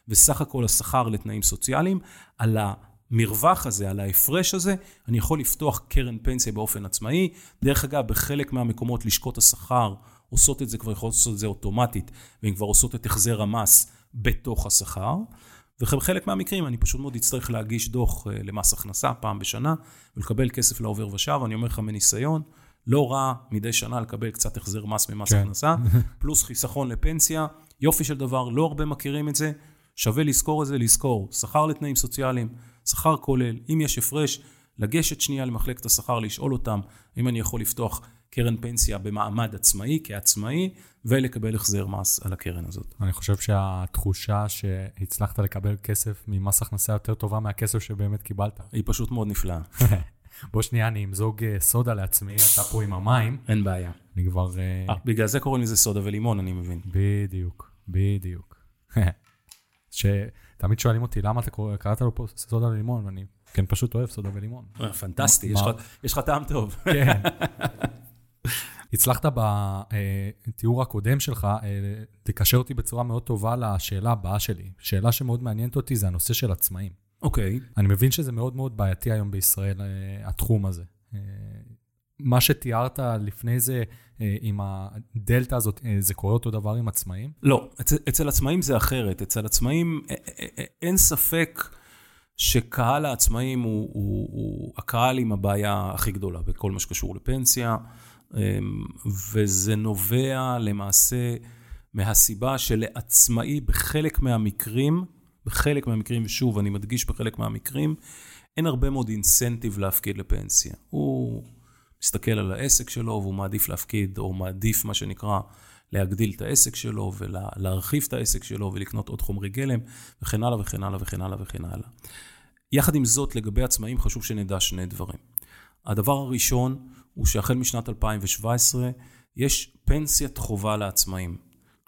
וסך הכל השכר לתנאים סוציאליים, על ה... המרווח הזה, על ההפרש הזה, אני יכול לפתוח קרן פנסיה באופן עצמאי. דרך אגב, בחלק מהמקומות לשכות השכר עושות את זה, כבר יכולות לעשות את זה אוטומטית, והן כבר עושות את החזר המס בתוך השכר. ובחלק מהמקרים אני פשוט מאוד אצטרך להגיש דוח אה, למס הכנסה פעם בשנה, ולקבל כסף לעובר ושב. אני אומר לך מניסיון, לא רע מדי שנה לקבל קצת החזר מס ממס כן. הכנסה, [LAUGHS] פלוס חיסכון לפנסיה. יופי של דבר, לא הרבה מכירים את זה, שווה לזכור את זה, לזכור. שכר לתנאים סוציאליים, שכר כולל, אם יש הפרש, לגשת שנייה למחלקת השכר, לשאול אותם אם אני יכול לפתוח קרן פנסיה במעמד עצמאי, כעצמאי, ולקבל החזר מס על הקרן הזאת. אני חושב שהתחושה שהצלחת לקבל כסף ממס הכנסה יותר טובה מהכסף שבאמת קיבלת. היא פשוט מאוד נפלאה. [LAUGHS] בוא שנייה, אני אמזוג אה, סודה לעצמי, אתה פה עם המים. אין בעיה. אני כבר... 아, אה, אה, בגלל זה קוראים לזה סודה ולימון, אני מבין. בדיוק, בדיוק. [LAUGHS] שתמיד שואלים אותי, למה אתה קראת לו פה סודה ולימון? ואני כן פשוט אוהב סודה ולימון. פנטסטי, יש לך טעם טוב. כן. [LAUGHS] הצלחת בתיאור הקודם שלך תקשר אותי בצורה מאוד טובה לשאלה הבאה שלי. שאלה שמאוד מעניינת אותי זה הנושא של עצמאים. אוקיי. Okay. אני מבין שזה מאוד מאוד בעייתי היום בישראל, התחום הזה. מה שתיארת לפני זה עם הדלתא הזאת, זה קורה אותו דבר עם עצמאים? לא, אצל, אצל עצמאים זה אחרת. אצל עצמאים אין ספק שקהל העצמאים הוא, הוא, הוא הקהל עם הבעיה הכי גדולה בכל מה שקשור לפנסיה. אמ, וזה נובע למעשה מהסיבה שלעצמאי בחלק מהמקרים, בחלק מהמקרים, ושוב, אני מדגיש בחלק מהמקרים, אין הרבה מאוד אינסנטיב להפקיד לפנסיה. הוא מסתכל על העסק שלו והוא מעדיף להפקיד, או מעדיף מה שנקרא להגדיל את העסק שלו ולהרחיב את העסק שלו ולקנות עוד חומרי גלם וכן הלאה וכן הלאה וכן הלאה וכן הלאה. יחד עם זאת, לגבי עצמאים חשוב שנדע שני דברים. הדבר הראשון הוא שהחל משנת 2017 יש פנסיית חובה לעצמאים.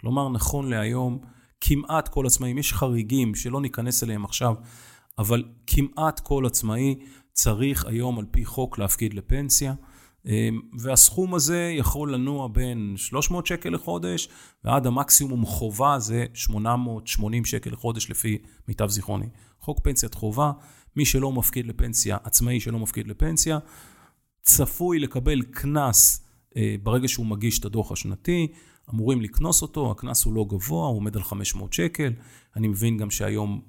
כלומר, נכון להיום, כמעט כל עצמאים, יש חריגים שלא ניכנס אליהם עכשיו, אבל כמעט כל עצמאי צריך היום על פי חוק להפקיד לפנסיה. אמ, והסכום הזה יכול לנוע בין 300 שקל לחודש ועד המקסימום חובה זה 880 שקל לחודש לפי מיטב זיכרוני. חוק פנסיית חובה, מי שלא מפקיד לפנסיה, עצמאי שלא מפקיד לפנסיה, צפוי לקבל קנס אה, ברגע שהוא מגיש את הדוח השנתי, אמורים לקנוס אותו, הקנס הוא לא גבוה, הוא עומד על 500 שקל. אני מבין גם שהיום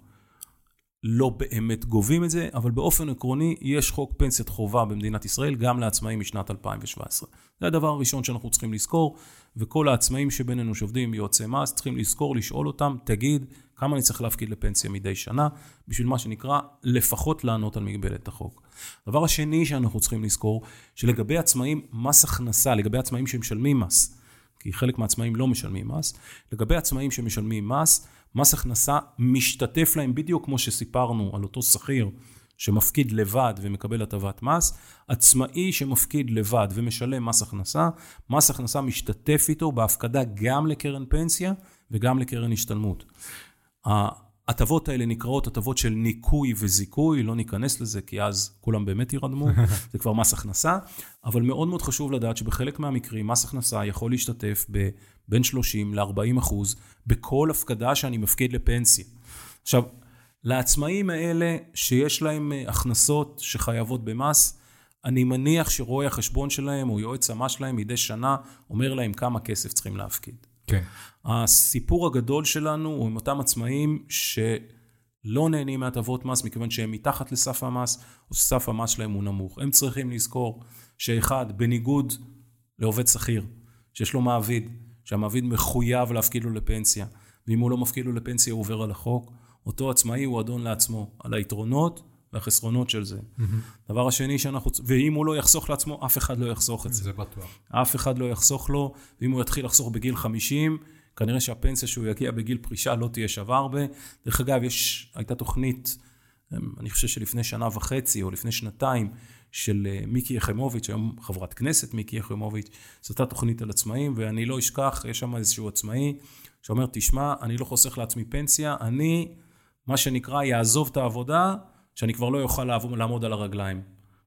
לא באמת גובים את זה, אבל באופן עקרוני יש חוק פנסיית חובה במדינת ישראל גם לעצמאים משנת 2017. זה הדבר הראשון שאנחנו צריכים לזכור, וכל העצמאים שבינינו שעובדים יועצי מס צריכים לזכור, לשאול אותם, תגיד, כמה אני צריך להפקיד לפנסיה מדי שנה, בשביל מה שנקרא, לפחות לענות על מגבלת החוק. הדבר השני שאנחנו צריכים לזכור, שלגבי עצמאים, מס הכנסה, לגבי עצמאים שמשלמים מס, כי חלק מהעצמאים לא משלמים מס, לגבי עצמאים שמשלמים מס, מס הכנסה משתתף להם בדיוק כמו שסיפרנו על אותו שכיר שמפקיד לבד ומקבל הטבת מס, עצמאי שמפקיד לבד ומשלם מס הכנסה, מס הכנסה משתתף איתו בהפקדה גם לקרן פנסיה וגם לקרן השתלמות. ההטבות האלה נקראות הטבות של ניכוי וזיכוי, לא ניכנס לזה כי אז כולם באמת ירדמו, [LAUGHS] זה כבר מס הכנסה, אבל מאוד מאוד חשוב לדעת שבחלק מהמקרים מס הכנסה יכול להשתתף בין 30 ל-40 אחוז בכל הפקדה שאני מפקיד לפנסיה. עכשיו, לעצמאים האלה שיש להם אה, הכנסות שחייבות במס, אני מניח שרואה החשבון שלהם או יועץ המס שלהם מדי שנה אומר להם כמה כסף צריכים להפקיד. כן. הסיפור הגדול שלנו הוא עם אותם עצמאים שלא נהנים מהטבות מס מכיוון שהם מתחת לסף המס, או שסף המס שלהם הוא נמוך. הם צריכים לזכור שאחד, בניגוד לעובד שכיר, שיש לו מעביד, שהמעביד מחויב להפקיד לו לפנסיה, ואם הוא לא מפקיד לו לפנסיה הוא עובר על החוק, אותו עצמאי הוא אדון לעצמו, על היתרונות והחסרונות של זה. Mm-hmm. דבר השני שאנחנו, ואם הוא לא יחסוך לעצמו, אף אחד לא יחסוך את זה. זה בטוח. אף אחד לא יחסוך לו, ואם הוא יתחיל לחסוך בגיל 50, כנראה שהפנסיה שהוא יגיע בגיל פרישה לא תהיה שווה הרבה. דרך אגב, יש, הייתה תוכנית, אני חושב שלפני שנה וחצי או לפני שנתיים, של אה, מיקי יחימוביץ', היום חברת כנסת מיקי יחימוביץ', זאת הייתה תוכנית על עצמאים, ואני לא אשכח, יש שם איזשהו עצמאי שאומר, תשמע, אני לא חוסך לעצמי פנסיה, אני, מה שנקרא, יעזוב את העבודה, שאני כבר לא אוכל לעמוד על הרגליים.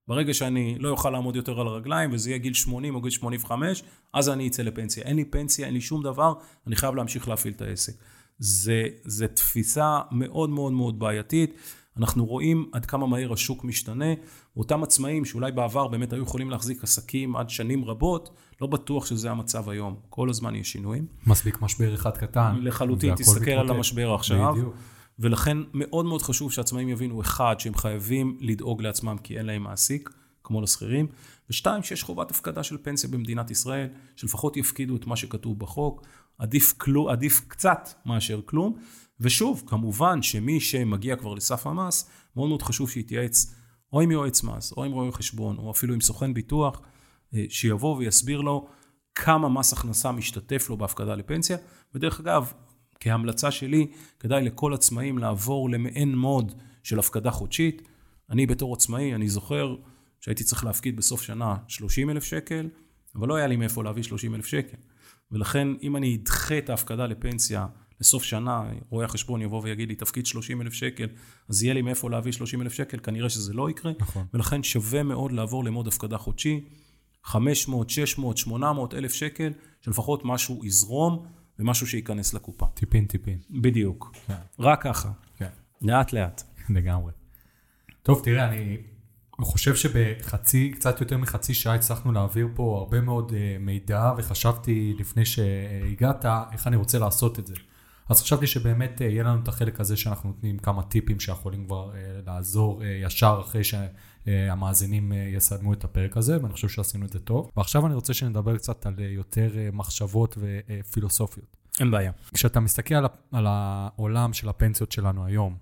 ברגע שאני לא אוכל לעמוד יותר על הרגליים, וזה יהיה גיל 80 או גיל 85, אז אני אצא לפנסיה. אין לי פנסיה, אין לי שום דבר, אני חייב להמשיך להפעיל את העסק. זה תפיסה מאוד מאוד מאוד בעייתית. אנחנו רואים עד כמה מהר השוק משתנה. אותם עצמאים שאולי בעבר באמת היו יכולים להחזיק עסקים עד שנים רבות, לא בטוח שזה המצב היום. כל הזמן יש שינויים. מספיק משבר אחד קטן. לחלוטין, תסתכל על המשבר עכשיו. בדיוק. ולכן מאוד מאוד חשוב שעצמאים יבינו, אחד, שהם חייבים לדאוג לעצמם כי אין להם מעסיק, כמו לשכירים, ושתיים, שיש חובת הפקדה של פנסיה במדינת ישראל, שלפחות יפקידו את מה שכתוב בחוק, עדיף, כלו, עדיף קצת מאשר כלום. ושוב, כמובן שמי שמגיע כבר לסף המס, מאוד מאוד חשוב שיתייעץ או עם יועץ מס, או עם רואה חשבון, או אפילו עם סוכן ביטוח, אה, שיבוא ויסביר לו כמה מס הכנסה משתתף לו בהפקדה לפנסיה. ודרך אגב, כהמלצה שלי, כדאי לכל עצמאים לעבור למעין מוד של הפקדה חודשית. אני בתור עצמאי, אני זוכר שהייתי צריך להפקיד בסוף שנה 30 אלף שקל, אבל לא היה לי מאיפה להביא 30 אלף שקל. ולכן, אם אני אדחה את ההפקדה לפנסיה לסוף שנה, רואה החשבון יבוא ויגיד לי, תפקיד 30 אלף שקל, אז יהיה לי מאיפה להביא 30 אלף שקל, כנראה שזה לא יקרה. נכון. ולכן שווה מאוד לעבור למוד הפקדה חודשי, 500, 600, 800 אלף שקל, שלפחות משהו יזרום ומשהו שייכנס לקופה. טיפין טיפין. בדיוק. כן. רק ככה. כן. לאט לאט. לגמרי. טוב, תראה, אני חושב שבחצי, קצת יותר מחצי שעה הצלחנו להעביר פה הרבה מאוד uh, מידע, וחשבתי לפני שהגעת, איך אני רוצה לעשות את זה. אז חשבתי שבאמת uh, יהיה לנו את החלק הזה שאנחנו נותנים כמה טיפים שיכולים כבר uh, לעזור uh, ישר אחרי שהמאזינים יסיימו את הפרק הזה, ואני חושב שעשינו את זה טוב. ועכשיו אני רוצה שנדבר קצת על יותר מחשבות ופילוסופיות. אין בעיה. כשאתה מסתכל על, על העולם של הפנסיות שלנו היום,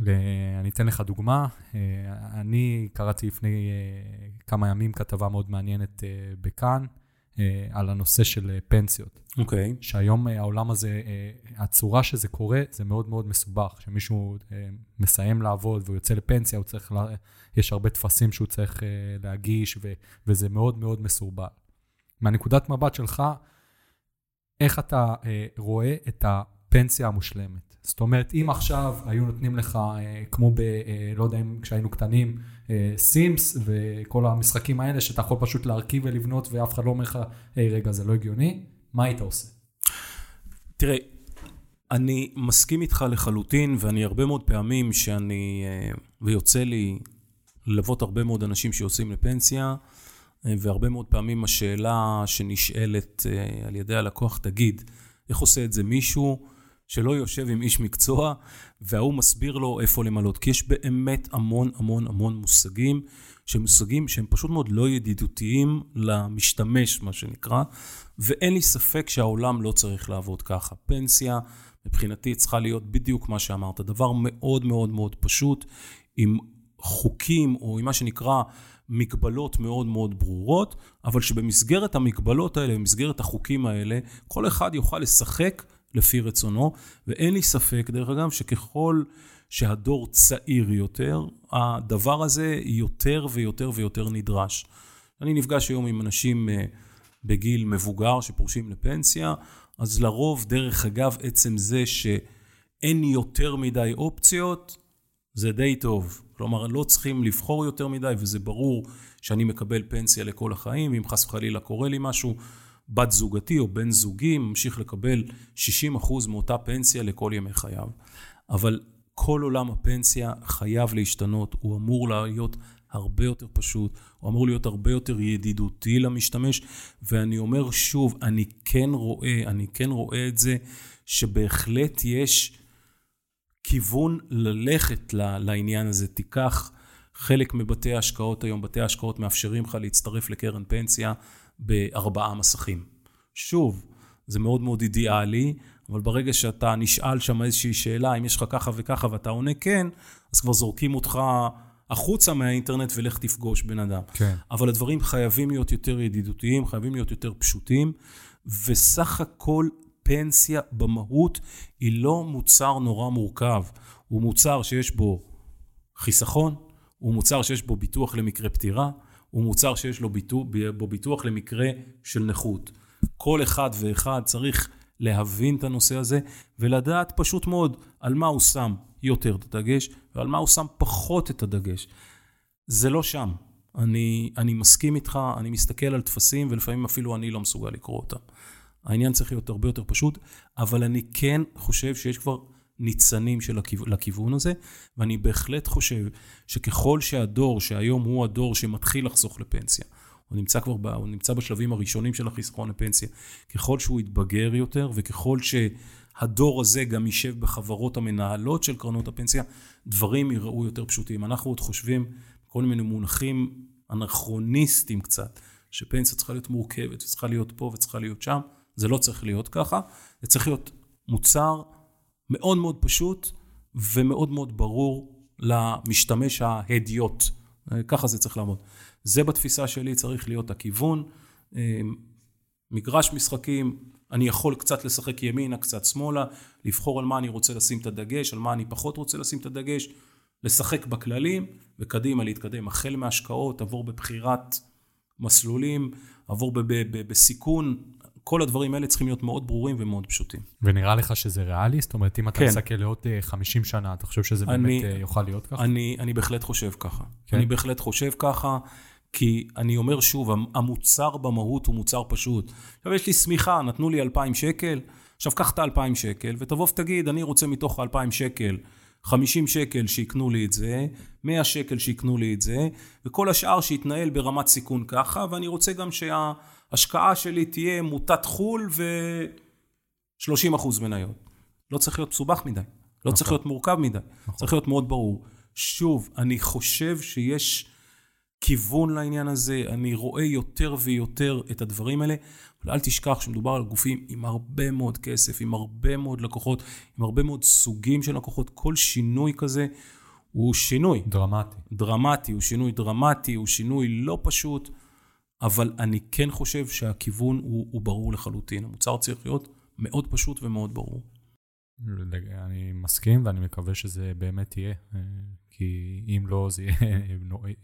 ואני אתן לך דוגמה, אני קראתי לפני כמה ימים כתבה מאוד מעניינת בכאן, אה, על הנושא של אה, פנסיות. אוקיי. Okay. שהיום אה, העולם הזה, אה, הצורה שזה קורה, זה מאוד מאוד מסובך. כשמישהו אה, מסיים לעבוד והוא יוצא לפנסיה, הוא צריך, לה, יש הרבה טפסים שהוא צריך אה, להגיש, ו, וזה מאוד מאוד מסורבל. מהנקודת מבט שלך, איך אתה אה, רואה את הפנסיה המושלמת? זאת אומרת, אם עכשיו היו נותנים לך, אה, כמו ב... אה, לא יודע אם כשהיינו קטנים, אה, סימס וכל המשחקים האלה, שאתה יכול פשוט להרכיב ולבנות ואף אחד לא אומר לך, היי, רגע, זה לא הגיוני, מה היית עושה? תראה, אני מסכים איתך לחלוטין, ואני הרבה מאוד פעמים שאני, אה, ויוצא לי ללוות הרבה מאוד אנשים שיוצאים לפנסיה, אה, והרבה מאוד פעמים השאלה שנשאלת אה, על ידי הלקוח, תגיד, איך עושה את זה מישהו שלא יושב עם איש מקצוע, וההוא מסביר לו איפה למלות? כי יש באמת המון המון המון מושגים, שהם מושגים שהם פשוט מאוד לא ידידותיים למשתמש, מה שנקרא, ואין לי ספק שהעולם לא צריך לעבוד ככה. פנסיה, מבחינתי, צריכה להיות בדיוק מה שאמרת, דבר מאוד מאוד מאוד פשוט, עם חוקים, או עם מה שנקרא מגבלות מאוד מאוד ברורות, אבל שבמסגרת המגבלות האלה, במסגרת החוקים האלה, כל אחד יוכל לשחק לפי רצונו, ואין לי ספק, דרך אגב, שככל שהדור צעיר יותר, הדבר הזה יותר ויותר ויותר נדרש. אני נפגש היום עם אנשים אה, בגיל מבוגר שפורשים לפנסיה, אז לרוב, דרך אגב, עצם זה שאין יותר מדי אופציות, זה די טוב. כלומר, לא צריכים לבחור יותר מדי, וזה ברור שאני מקבל פנסיה לכל החיים, אם חס וחלילה קורה לי משהו, בת זוגתי או בן זוגי ממשיך לקבל 60% מאותה פנסיה לכל ימי חייו. אבל כל עולם הפנסיה חייב להשתנות, הוא אמור להיות הרבה יותר פשוט, הוא אמור להיות הרבה יותר ידידותי למשתמש, ואני אומר שוב, אני כן רואה, אני כן רואה את זה, שבהחלט יש כיוון ללכת לעניין הזה. תיקח חלק מבתי ההשקעות היום, בתי ההשקעות מאפשרים לך להצטרף לקרן פנסיה בארבעה מסכים. שוב, זה מאוד מאוד אידיאלי, אבל ברגע שאתה נשאל שם איזושהי שאלה, אם יש לך ככה וככה ואתה עונה כן, אז כבר זורקים אותך החוצה מהאינטרנט ולך תפגוש בן אדם. כן. אבל הדברים חייבים להיות יותר ידידותיים, חייבים להיות יותר פשוטים, וסך הכל פנסיה במהות היא לא מוצר נורא מורכב, הוא מוצר שיש בו חיסכון, הוא מוצר שיש בו ביטוח למקרה פטירה, הוא מוצר שיש לו ביטוח, בו ביטוח למקרה של נכות. כל אחד ואחד צריך להבין את הנושא הזה ולדעת פשוט מאוד על מה הוא שם יותר את הדגש ועל מה הוא שם פחות את הדגש. זה לא שם. אני, אני מסכים איתך, אני מסתכל על טפסים ולפעמים אפילו אני לא מסוגל לקרוא אותם. העניין צריך להיות הרבה יותר פשוט, אבל אני כן חושב שיש כבר ניצנים של הכיו... לכיוון הזה, ואני בהחלט חושב שככל שהדור, שהיום הוא הדור שמתחיל לחסוך לפנסיה, הוא נמצא כבר, ב... הוא נמצא בשלבים הראשונים של החיסכון לפנסיה, ככל שהוא יתבגר יותר וככל שהדור הזה גם יישב בחברות המנהלות של קרנות הפנסיה, דברים יראו יותר פשוטים. אנחנו עוד חושבים, כל מיני מונחים אנכרוניסטיים קצת, שפנסיה צריכה להיות מורכבת וצריכה להיות פה וצריכה להיות שם, זה לא צריך להיות ככה, זה צריך להיות מוצר מאוד מאוד פשוט ומאוד מאוד ברור למשתמש ההדיוט. ככה זה צריך לעמוד. זה בתפיסה שלי צריך להיות הכיוון. מגרש משחקים, אני יכול קצת לשחק ימינה, קצת שמאלה, לבחור על מה אני רוצה לשים את הדגש, על מה אני פחות רוצה לשים את הדגש, לשחק בכללים וקדימה להתקדם. החל מהשקעות, עבור בבחירת מסלולים, עבור בסיכון, כל הדברים האלה צריכים להיות מאוד ברורים ומאוד פשוטים. ונראה לך שזה ריאלי? זאת אומרת, אם אתה כן. מסתכל לעוד 50 אה, שנה, אתה חושב שזה אני, באמת אה, יוכל להיות ככה? אני, אני בהחלט חושב ככה. כן? אני בהחלט חושב ככה, כי אני אומר שוב, המוצר במהות הוא מוצר פשוט. עכשיו, יש לי שמיכה, נתנו לי 2,000 שקל, עכשיו קח את ה-2,000 שקל, ותבוא ותגיד, אני רוצה מתוך ה-2,000 שקל 50 שקל שיקנו לי את זה, 100 שקל שיקנו לי את זה, וכל השאר שיתנהל ברמת סיכון ככה, ואני רוצה גם שההשקעה שלי תהיה מוטת חו"ל ו-30% מניות. לא צריך להיות מסובך מדי, לא צריך נכון. להיות מורכב מדי, נכון. צריך להיות מאוד ברור. שוב, אני חושב שיש כיוון לעניין הזה, אני רואה יותר ויותר את הדברים האלה. אבל אל תשכח שמדובר על גופים עם הרבה מאוד כסף, עם הרבה מאוד לקוחות, עם הרבה מאוד סוגים של לקוחות. כל שינוי כזה הוא שינוי. דרמטי. דרמטי, הוא שינוי דרמטי, הוא שינוי לא פשוט. אבל אני כן חושב שהכיוון הוא, הוא ברור לחלוטין. המוצר צריך להיות מאוד פשוט ומאוד ברור. אני מסכים, ואני מקווה שזה באמת יהיה, אה, כי אם לא, זה יהיה...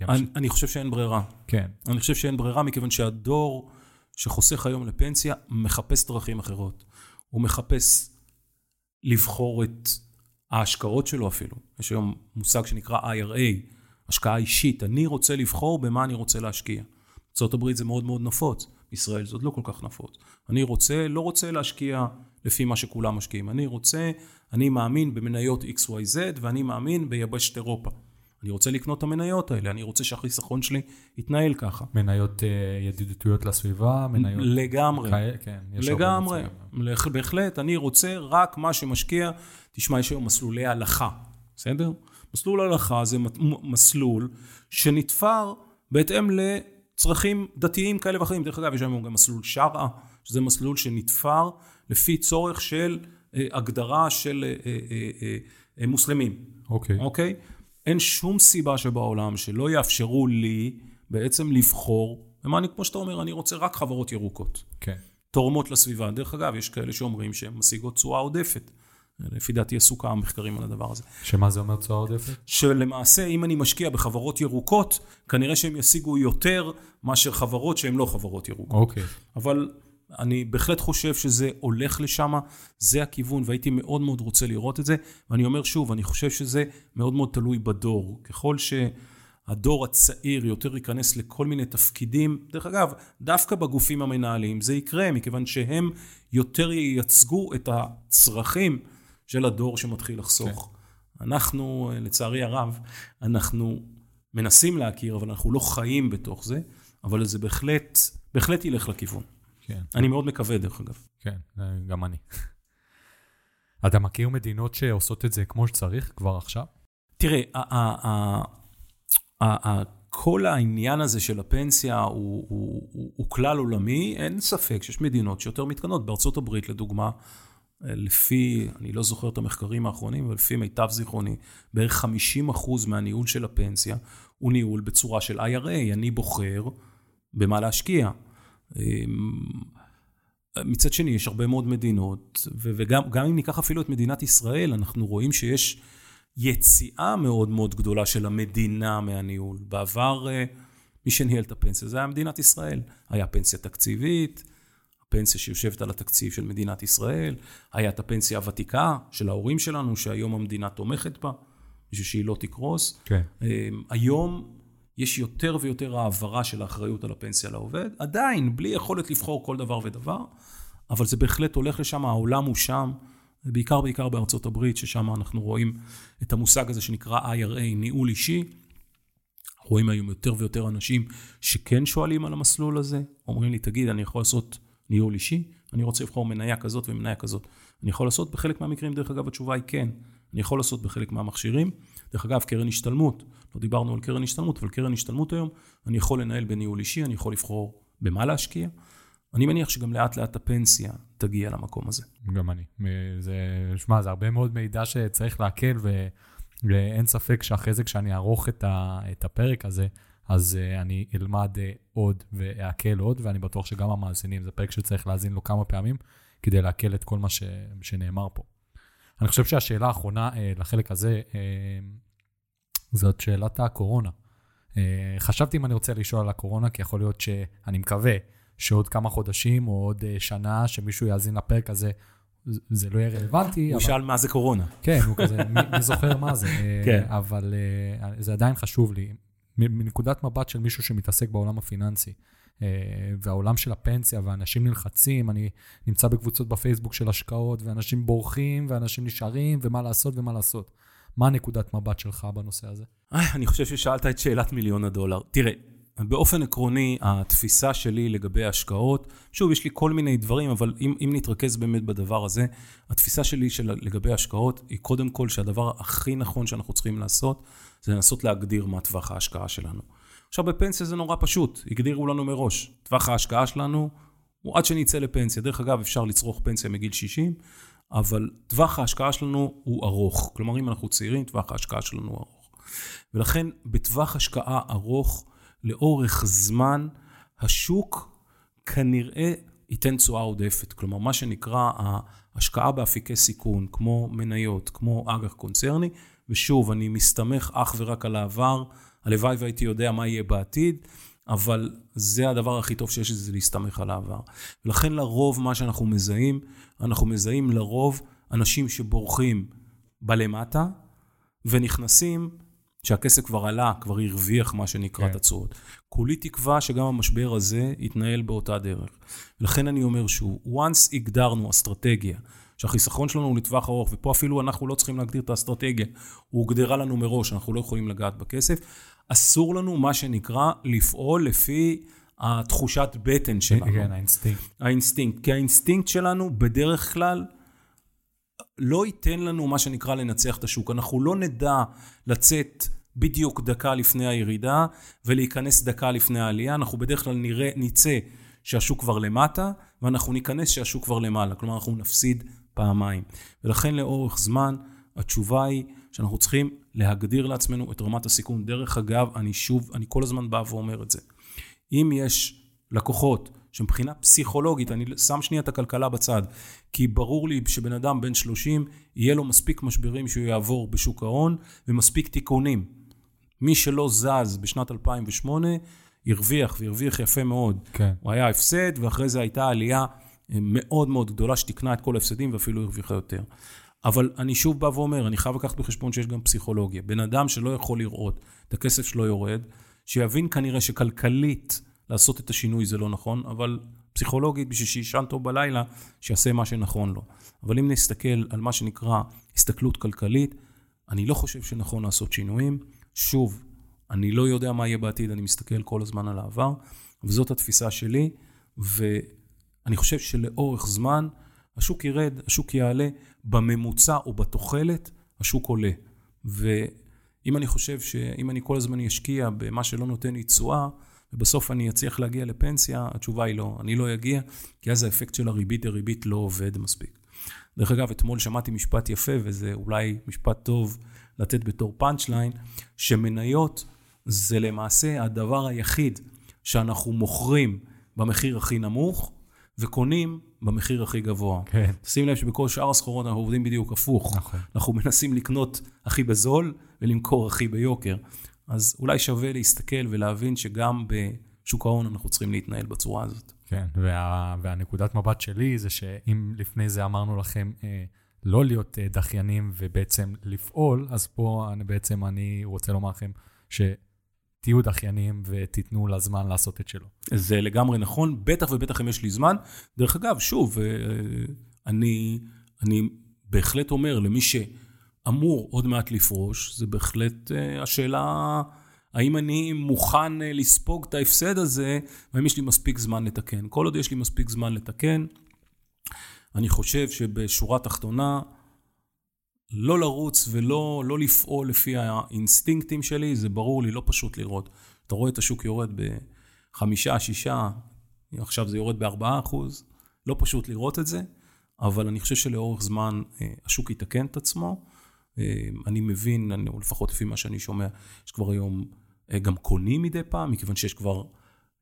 אני, אני חושב שאין ברירה. כן. אני חושב שאין ברירה, מכיוון שהדור שחוסך היום לפנסיה מחפש דרכים אחרות. הוא מחפש לבחור את ההשקעות שלו אפילו. יש היום מושג שנקרא IRA, השקעה אישית. אני רוצה לבחור במה אני רוצה להשקיע. ארה"ב זה מאוד מאוד נפוץ, בישראל זה עוד לא כל כך נפוץ. אני רוצה, לא רוצה להשקיע לפי מה שכולם משקיעים. אני רוצה, אני מאמין במניות XYZ ואני מאמין ביבשת אירופה. אני רוצה לקנות את המניות האלה, אני רוצה שהחיסכון שלי יתנהל ככה. מניות uh, ידידותיות לסביבה, מניות... לגמרי. כאלה, כן, יש לגמרי. בהחלט, אני רוצה רק מה שמשקיע. תשמע, יש היום מסלולי הלכה, בסדר? מסלול הלכה זה מסלול שנתפר בהתאם לצרכים דתיים כאלה ואחרים. דרך אגב, יש היום גם מסלול שרעה, שזה מסלול שנתפר לפי צורך של אה, הגדרה של אה, אה, אה, מוסלמים. אוקיי. אוקיי? אין שום סיבה שבעולם שלא יאפשרו לי בעצם לבחור, ומה אני, כמו שאתה אומר, אני רוצה רק חברות ירוקות. כן. תורמות לסביבה. דרך אגב, יש כאלה שאומרים שהן משיגות תשואה עודפת. לפי דעתי עשו כמה מחקרים על הדבר הזה. שמה זה אומר תשואה עודפת? שלמעשה, אם אני משקיע בחברות ירוקות, כנראה שהם ישיגו יותר מאשר חברות שהן לא חברות ירוקות. אוקיי. אבל אני בהחלט חושב שזה הולך לשם, זה הכיוון, והייתי מאוד מאוד רוצה לראות את זה. ואני אומר שוב, אני חושב שזה מאוד מאוד תלוי בדור. ככל שהדור הצעיר יותר ייכנס לכל מיני תפקידים, דרך אגב, דווקא בגופים המנהליים זה יקרה, מכיוון שהם יותר ייצגו את הצרכים של הדור שמתחיל לחסוך. כן. אנחנו, לצערי הרב, אנחנו מנסים להכיר, אבל אנחנו לא חיים בתוך זה, אבל זה בהחלט, בהחלט ילך לכיוון. כן. אני מאוד מקווה, דרך אגב. כן, גם אני. [LAUGHS] אתה מכיר מדינות שעושות את זה כמו שצריך כבר עכשיו? תראה, כל העניין הזה של הפנסיה הוא, הוא, הוא, הוא כלל עולמי, אין ספק שיש מדינות שיותר מתקנות. בארצות הברית, לדוגמה, לפי, אני לא זוכר את המחקרים האחרונים, אבל לפי מיטב זיכרוני, בערך 50% מהניהול של הפנסיה הוא ניהול בצורה של IRA. אני בוחר במה להשקיע. אמ, מצד שני, יש הרבה מאוד מדינות, וגם אם ניקח אפילו את מדינת ישראל, אנחנו רואים שיש יציאה מאוד מאוד גדולה של המדינה מהניהול. בעבר, אה, מי שניהל את הפנסיה זה היה מדינת ישראל. היה פנסיה תקציבית, הפנסיה שיושבת על התקציב של מדינת ישראל, היה את הפנסיה הוותיקה של ההורים שלנו, שהיום המדינה תומכת בה, בשביל שהיא לא תקרוס. כן. אמ, היום יש יותר ויותר העברה של האחריות על הפנסיה לעובד, עדיין בלי יכולת לבחור כל דבר ודבר, אבל זה בהחלט הולך לשם, העולם הוא שם, בעיקר בעיקר בארצות הברית, ששם אנחנו רואים את המושג הזה שנקרא IRA, ניהול אישי. רואים היום יותר ויותר אנשים שכן שואלים על המסלול הזה, אומרים לי, תגיד, אני יכול לעשות ניהול אישי? אני רוצה לבחור מניה כזאת ומניה כזאת. אני יכול לעשות? בחלק מהמקרים, דרך אגב, התשובה היא כן. אני יכול לעשות בחלק מהמכשירים. דרך אגב, קרן השתלמות, לא דיברנו על קרן השתלמות, אבל קרן השתלמות היום, אני יכול לנהל בניהול אישי, אני יכול לבחור במה להשקיע. אני מניח שגם לאט לאט הפנסיה תגיע למקום הזה. גם אני. זה, שמע, זה הרבה מאוד מידע שצריך להקל, ואין ספק שאחרי זה, כשאני אערוך את, את הפרק הזה, אז uh, אני אלמד uh, עוד ואעכל עוד, ואני בטוח שגם המאזינים, זה פרק שצריך להאזין לו כמה פעמים, כדי לעכל את כל מה ש, שנאמר פה. אני חושב שהשאלה האחרונה uh, לחלק הזה, uh, זאת שאלת הקורונה. Uh, חשבתי אם אני רוצה לשאול על הקורונה, כי יכול להיות שאני מקווה שעוד כמה חודשים או עוד uh, שנה, שמישהו יאזין לפרק הזה, זה לא יהיה רלוונטי. הוא אבל... שאל מה זה קורונה. כן, הוא כזה, מי, מי זוכר מה זה. [LAUGHS] כן. אבל uh, זה עדיין חשוב לי. מנקודת מבט של מישהו שמתעסק בעולם הפיננסי, אה, והעולם של הפנסיה, ואנשים נלחצים, אני נמצא בקבוצות בפייסבוק של השקעות, ואנשים בורחים, ואנשים נשארים, ומה לעשות ומה לעשות. מה נקודת מבט שלך בנושא הזה? אני חושב ששאלת את שאלת מיליון הדולר. תראה, באופן עקרוני, התפיסה שלי לגבי השקעות, שוב, יש לי כל מיני דברים, אבל אם, אם נתרכז באמת בדבר הזה, התפיסה שלי של, לגבי השקעות היא קודם כל שהדבר הכי נכון שאנחנו צריכים לעשות, זה לנסות להגדיר מה טווח ההשקעה שלנו. עכשיו, בפנסיה זה נורא פשוט, הגדירו לנו מראש. טווח ההשקעה שלנו הוא עד שנצא לפנסיה. דרך אגב, אפשר לצרוך פנסיה מגיל 60, אבל טווח ההשקעה שלנו הוא ארוך. כלומר, אם אנחנו צעירים, טווח ההשקעה שלנו הוא ארוך. ולכן, בטווח השקעה ארוך, לאורך זמן, השוק כנראה ייתן תשואה עודפת. כלומר, מה שנקרא ההשקעה באפיקי סיכון, כמו מניות, כמו אג"ח קונצרני, ושוב, אני מסתמך אך ורק על העבר, הלוואי והייתי יודע מה יהיה בעתיד, אבל זה הדבר הכי טוב שיש, זה להסתמך על העבר. ולכן לרוב מה שאנחנו מזהים, אנחנו מזהים לרוב אנשים שבורחים בלמטה, ונכנסים שהכסף כבר עלה, כבר הרוויח מה שנקרא כן. התשואות. כולי תקווה שגם המשבר הזה יתנהל באותה דרך. ולכן אני אומר שוב, once הגדרנו אסטרטגיה, שהחיסכון שלנו הוא לטווח ארוך, ופה אפילו אנחנו לא צריכים להגדיר את האסטרטגיה, הוא הוגדרה לנו מראש, אנחנו לא יכולים לגעת בכסף, אסור לנו, מה שנקרא, לפעול לפי התחושת בטן שלנו. כן, האינסטינקט. האינסטינקט, כי האינסטינקט שלנו בדרך כלל לא ייתן לנו מה שנקרא לנצח את השוק. אנחנו לא נדע לצאת בדיוק דקה לפני הירידה ולהיכנס דקה לפני העלייה, אנחנו בדרך כלל נראה, נצא שהשוק כבר למטה, ואנחנו ניכנס שהשוק כבר למעלה. כלומר, אנחנו נפסיד פעמיים. ולכן לאורך זמן, התשובה היא שאנחנו צריכים להגדיר לעצמנו את רמת הסיכון. דרך אגב, אני שוב, אני כל הזמן בא ואומר את זה. אם יש לקוחות שמבחינה פסיכולוגית, אני שם שנייה את הכלכלה בצד, כי ברור לי שבן אדם בן 30, יהיה לו מספיק משברים שהוא יעבור בשוק ההון, ומספיק תיקונים. מי שלא זז בשנת 2008, הרוויח, והרוויח יפה מאוד. כן. הוא היה הפסד, ואחרי זה הייתה עלייה אה, מאוד מאוד גדולה שתיקנה את כל ההפסדים ואפילו הרוויחה יותר. אבל אני שוב בא ואומר, אני חייב לקחת בחשבון שיש גם פסיכולוגיה. בן אדם שלא יכול לראות את הכסף שלו יורד, שיבין כנראה שכלכלית לעשות את השינוי זה לא נכון, אבל פסיכולוגית, בשביל שישן טוב בלילה, שיעשה מה שנכון לו. אבל אם נסתכל על מה שנקרא הסתכלות כלכלית, אני לא חושב שנכון לעשות שינויים. שוב, אני לא יודע מה יהיה בעתיד, אני מסתכל כל הזמן על העבר, וזאת התפיסה שלי, ואני חושב שלאורך זמן השוק ירד, השוק יעלה, בממוצע או בתוחלת, השוק עולה. ואם אני חושב שאם אני כל הזמן אשקיע במה שלא נותן לי תשואה, ובסוף אני אצליח להגיע לפנסיה, התשובה היא לא, אני לא אגיע, כי אז האפקט של הריבית דריבית לא עובד מספיק. דרך אגב, אתמול שמעתי משפט יפה, וזה אולי משפט טוב לתת בתור פאנצ' ליין, שמניות זה למעשה הדבר היחיד שאנחנו מוכרים במחיר הכי נמוך, וקונים במחיר הכי גבוה. כן. שים לב שבכל שאר הסחורות אנחנו עובדים בדיוק הפוך. נכון. אנחנו מנסים לקנות הכי בזול ולמכור הכי ביוקר. אז אולי שווה להסתכל ולהבין שגם בשוק ההון אנחנו צריכים להתנהל בצורה הזאת. כן, וה, והנקודת מבט שלי זה שאם לפני זה אמרנו לכם אה, לא להיות אה, דחיינים ובעצם לפעול, אז פה אני, בעצם אני רוצה לומר לכם שתהיו דחיינים ותיתנו לזמן לעשות את שלו. זה לגמרי נכון, בטח ובטח אם יש לי זמן. דרך אגב, שוב, אה, אני, אני בהחלט אומר למי ש... אמור עוד מעט לפרוש, זה בהחלט uh, השאלה האם אני מוכן uh, לספוג את ההפסד הזה, והאם יש לי מספיק זמן לתקן. כל עוד יש לי מספיק זמן לתקן, אני חושב שבשורה התחתונה, לא לרוץ ולא לא לפעול לפי האינסטינקטים שלי, זה ברור לי, לא פשוט לראות. אתה רואה את השוק יורד בחמישה, שישה, עכשיו זה יורד בארבעה אחוז, לא פשוט לראות את זה, אבל אני חושב שלאורך זמן אה, השוק יתקן את עצמו. אה, אני מבין, או לפחות לפי מה שאני שומע, יש כבר היום אה, גם קונים מדי פעם, מכיוון שיש כבר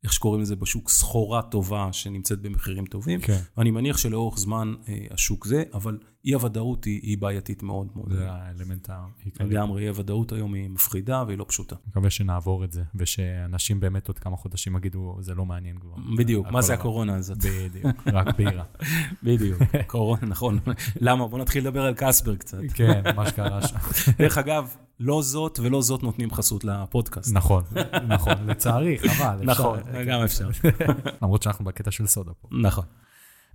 איך שקוראים לזה בשוק, סחורה טובה שנמצאת במחירים טובים. כן. ואני מניח שלאורך זמן אה, השוק זה, אבל אי הוודאות היא, היא בעייתית מאוד מאוד. זה האלמנט העיקרי. לגמרי, אי הוודאות היום היא מפחידה והיא לא פשוטה. מקווה שנעבור את זה, ושאנשים באמת עוד כמה חודשים יגידו, זה לא מעניין כבר. בדיוק, מה זה הקורונה הזאת? בדיוק, רק בירה. [LAUGHS] בדיוק, קורונה, נכון. למה? בוא נתחיל לדבר על קסבר קצת. כן, מה שקרה שם. [LAUGHS] דרך אגב, לא זאת ולא זאת נותנים חסות לפודקאסט. נכון, [LAUGHS] נכון, לצערי, חבל. נכון, גם אפשר. [LAUGHS] למרות שאנחנו בקטע של סודה פה. נכון.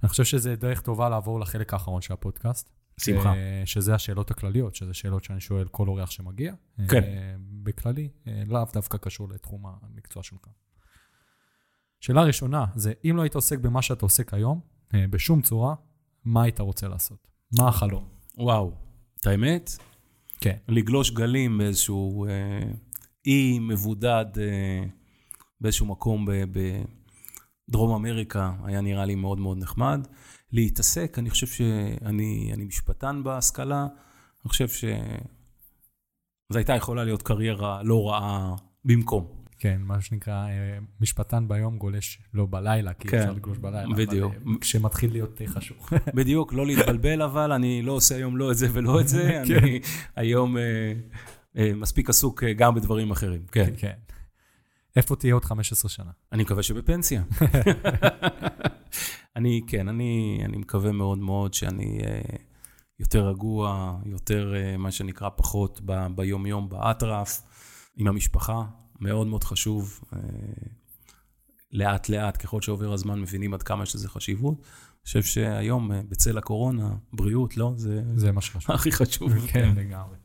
אני חושב שזה דרך טובה לעבור לחלק האחרון של הפודקאסט. שמחה. אה, שזה השאלות הכלליות, שזה שאלות שאני שואל כל אורח שמגיע. כן. אה, בכללי, אה, לאו דווקא קשור לתחום המקצוע שלך. שאלה ראשונה, זה אם לא היית עוסק במה שאתה עוסק היום, בשום צורה, מה היית רוצה לעשות? מה החלום? וואו, את האמת? כן. לגלוש גלים באיזשהו אה, אי מבודד, אה, באיזשהו מקום בדרום אמריקה, היה נראה לי מאוד מאוד נחמד. להתעסק, אני חושב שאני אני משפטן בהשכלה, אני חושב שזו הייתה יכולה להיות קריירה לא רעה במקום. כן, מה שנקרא, אה, משפטן ביום גולש לא בלילה, כי כן, אפשר לגלוש בלילה. בדיוק. אבל, אה, כשמתחיל להיות חשוך. [LAUGHS] בדיוק, לא להתבלבל אבל, אני לא עושה היום לא את זה ולא את זה, [LAUGHS] כן. אני היום אה, אה, מספיק עסוק אה, גם בדברים אחרים, כן. כן. איפה תהיה עוד 15 שנה? אני מקווה שבפנסיה. [LAUGHS] אני, כן, אני, אני מקווה מאוד מאוד שאני אה, יותר רגוע, יותר, אה, מה שנקרא, פחות ב, ביום-יום, באטרף, עם המשפחה, מאוד מאוד חשוב. אה, לאט-לאט, ככל שעובר הזמן, מבינים עד כמה יש לזה חשיבות. אני חושב שהיום, אה, בצל הקורונה, בריאות, לא? זה, זה מה שחשוב. הכי חשוב. כן, לגמרי.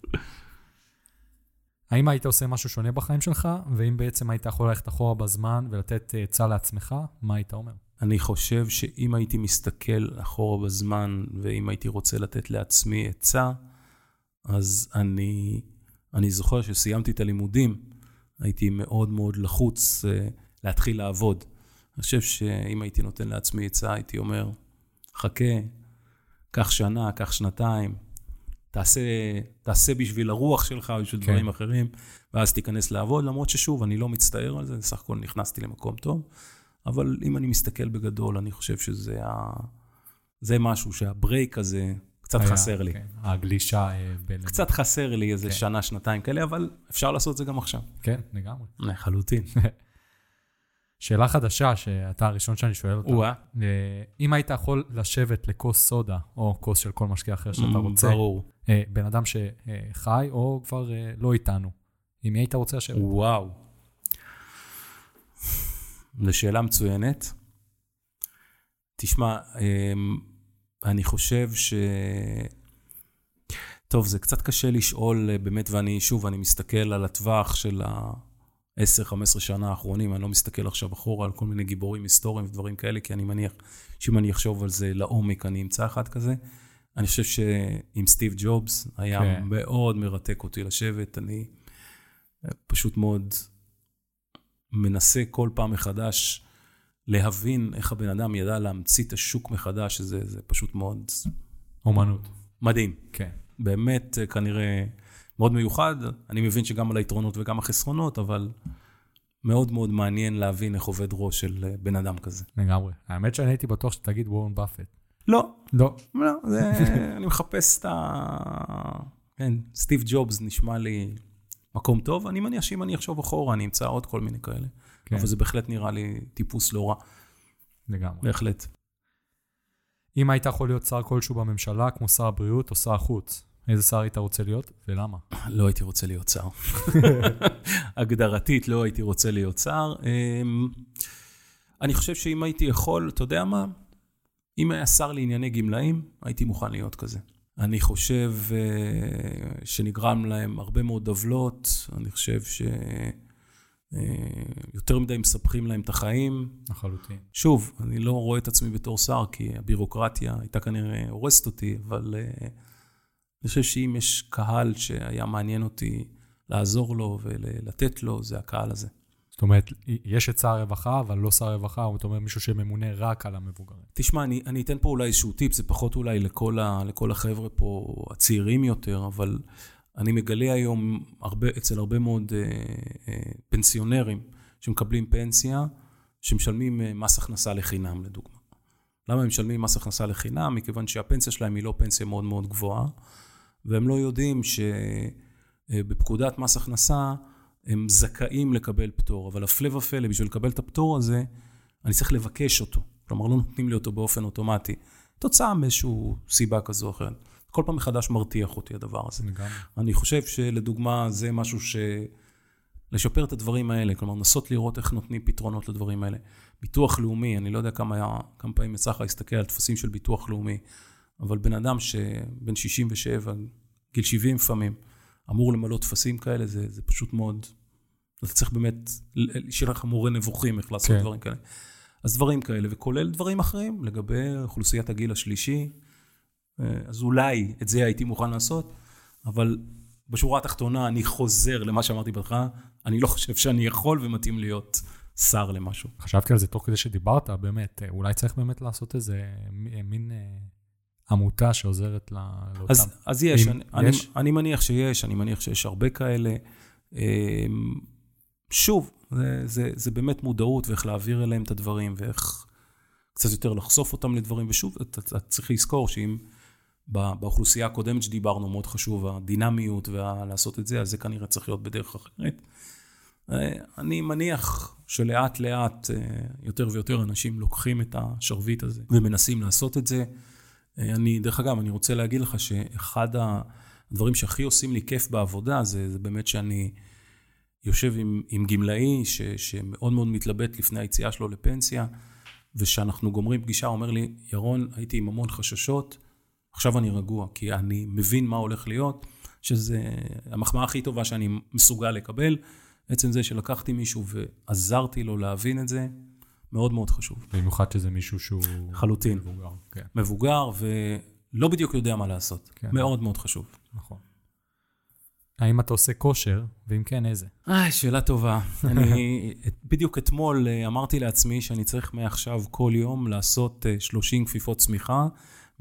האם היית עושה משהו שונה בחיים שלך, ואם בעצם היית יכול ללכת אחורה בזמן ולתת אה, עצה לעצמך, מה היית אומר? אני חושב שאם הייתי מסתכל אחורה בזמן, ואם הייתי רוצה לתת לעצמי עצה, אז אני, אני זוכר שסיימתי את הלימודים, הייתי מאוד מאוד לחוץ uh, להתחיל לעבוד. אני חושב שאם הייתי נותן לעצמי עצה, הייתי אומר, חכה, קח שנה, קח שנתיים, תעשה, תעשה בשביל הרוח שלך, בשביל כן. דברים אחרים, ואז תיכנס לעבוד, למרות ששוב, אני לא מצטער על זה, סך הכל נכנסתי למקום טוב. אבל אם אני מסתכל בגדול, אני חושב שזה ה... זה משהו שהברייק הזה קצת היה, חסר לי. כן, הגלישה אה, בין... קצת חסר לי איזה כן. שנה, שנתיים כאלה, אבל אפשר לעשות את זה גם עכשיו. כן, לגמרי. לחלוטין. [LAUGHS] שאלה חדשה, שאתה הראשון שאני שואל אותה. או-אה. אה, אם היית יכול לשבת לכוס סודה, או כוס של כל משקיע אחר שאתה רוצה, Mm, ברור. אה, בן אדם שחי, או כבר אה, לא איתנו, מי היית רוצה לשבת? וואו. זו שאלה מצוינת. תשמע, אמ, אני חושב ש... טוב, זה קצת קשה לשאול אה, באמת, ואני, שוב, אני מסתכל על הטווח של ה-10-15 שנה האחרונים, אני לא מסתכל עכשיו אחורה על כל מיני גיבורים היסטוריים ודברים כאלה, כי אני מניח שאם אני אחשוב על זה לעומק, אני אמצא אחד כזה. אני חושב שעם סטיב ג'ובס היה כן. מאוד מרתק אותי לשבת, אני אה, פשוט מאוד מנסה כל פעם מחדש להבין איך הבן אדם ידע להמציא את השוק מחדש, זה, זה פשוט מאוד אומנות. מדהים. כן. באמת אה, כנראה מאוד מיוחד. אני מבין שגם על היתרונות וגם החסרונות, אבל מאוד מאוד מעניין להבין איך עובד ראש של אה, בן אדם כזה. לגמרי. האמת שאני הייתי בטוח שתגיד וורן באפט. לא, לא. לא, זה, [LAUGHS] אני מחפש את ה... כן, סטיב ג'ובס נשמע לי מקום טוב. אני מניח שאם אני אחשוב אחורה, אני אמצא עוד כל מיני כאלה. כן, אבל זה בהחלט נראה לי טיפוס לא רע, לגמרי. בהחלט. אם היית יכול להיות שר כלשהו בממשלה, כמו שר הבריאות או שר החוץ, איזה שר היית רוצה להיות ולמה? [CLEARS THROAT] לא הייתי רוצה להיות שר. [LAUGHS] הגדרתית לא הייתי רוצה להיות שר. אמ, אני חושב שאם הייתי יכול, אתה יודע מה? אם היה שר לענייני גמלאים, הייתי מוכן להיות כזה. אני חושב אה, שנגרם להם הרבה מאוד עוולות, אני חושב שיותר מדי מספחים להם את החיים. לחלוטין. שוב, אני לא רואה את עצמי בתור שר, כי הבירוקרטיה הייתה כנראה הורסת אותי, אבל uh, אני חושב שאם יש קהל שהיה מעניין אותי לעזור לו ולתת לו, זה הקהל הזה. זאת אומרת, יש את שר הרווחה, אבל לא שר הרווחה, זאת אומרת מישהו שממונה רק על המבוגרים. תשמע, אני, אני אתן פה אולי איזשהו טיפ, זה פחות אולי לכל, ה, לכל החבר'ה פה, הצעירים יותר, אבל אני מגלה היום הרבה, אצל הרבה מאוד אה, אה, פנסיונרים שמקבלים פנסיה, שמשלמים אה, מס הכנסה לחינם, לדוגמה. למה הם משלמים מס הכנסה לחינם? מכיוון שהפנסיה שלהם היא לא פנסיה מאוד מאוד גבוהה, והם לא יודעים שבפקודת מס הכנסה הם זכאים לקבל פטור, אבל הפלא ופלא, בשביל לקבל את הפטור הזה, אני צריך לבקש אותו. כלומר, לא נותנים לי אותו באופן אוטומטי. תוצאה מאיזושהי סיבה כזו או אחרת. כל פעם מחדש מרתיח אותי הדבר הזה. לגמרי. אני חושב שלדוגמה זה משהו ש... לשפר את הדברים האלה, כלומר לנסות לראות איך נותנים פתרונות לדברים האלה. ביטוח לאומי, אני לא יודע כמה, היה, כמה פעמים יצא לך להסתכל על טפסים של ביטוח לאומי, אבל בן אדם שבן 67, גיל 70 לפעמים, אמור למלא טפסים כאלה, זה, זה פשוט מאוד... אתה צריך באמת, שיהיה לך מורה נבוכים איך לעשות כן. דברים כאלה. אז דברים כאלה, וכולל דברים אחרים לגבי אוכלוסיית הגיל השלישי, אז אולי את זה הייתי מוכן לעשות, אבל בשורה התחתונה אני חוזר למה שאמרתי בהתחלה, אני לא חושב שאני יכול ומתאים להיות שר למשהו. חשבתי על זה תוך כדי שדיברת, באמת, אולי צריך באמת לעשות איזה מ- מין אה, עמותה שעוזרת לאותם. אז, אז יש, אם אני, יש? אני, אני מניח שיש, אני מניח שיש הרבה כאלה. אמ, שוב, זה, זה, זה באמת מודעות ואיך להעביר אליהם את הדברים ואיך קצת יותר לחשוף אותם לדברים. ושוב, אתה, אתה צריך לזכור שאם באוכלוסייה הקודמת שדיברנו, מאוד חשוב הדינמיות ולעשות את זה, אז זה כנראה צריך להיות בדרך אחרת. אה, אני מניח שלאט לאט אה, יותר ויותר אנשים לוקחים את השרביט הזה ומנסים לעשות את זה. אה, אני, דרך אגב, אני רוצה להגיד לך שאחד הדברים שהכי עושים לי כיף בעבודה זה, זה באמת שאני יושב עם, עם גמלאי ש, שמאוד מאוד מתלבט לפני היציאה שלו לפנסיה, ושאנחנו גומרים פגישה, הוא אומר לי, ירון, הייתי עם המון חששות, עכשיו אני רגוע, כי אני מבין מה הולך להיות, שזה המחמאה הכי טובה שאני מסוגל לקבל. עצם זה שלקחתי מישהו ועזרתי לו להבין את זה, מאוד מאוד חשוב. במיוחד שזה מישהו שהוא... חלוטין. מבוגר, כן. מבוגר ולא בדיוק יודע מה לעשות. כן. מאוד מאוד חשוב. נכון. האם אתה עושה כושר, ואם כן, איזה? אה, שאלה טובה. [LAUGHS] אני בדיוק אתמול אה, אמרתי לעצמי שאני צריך מעכשיו כל יום לעשות 30 אה, כפיפות צמיחה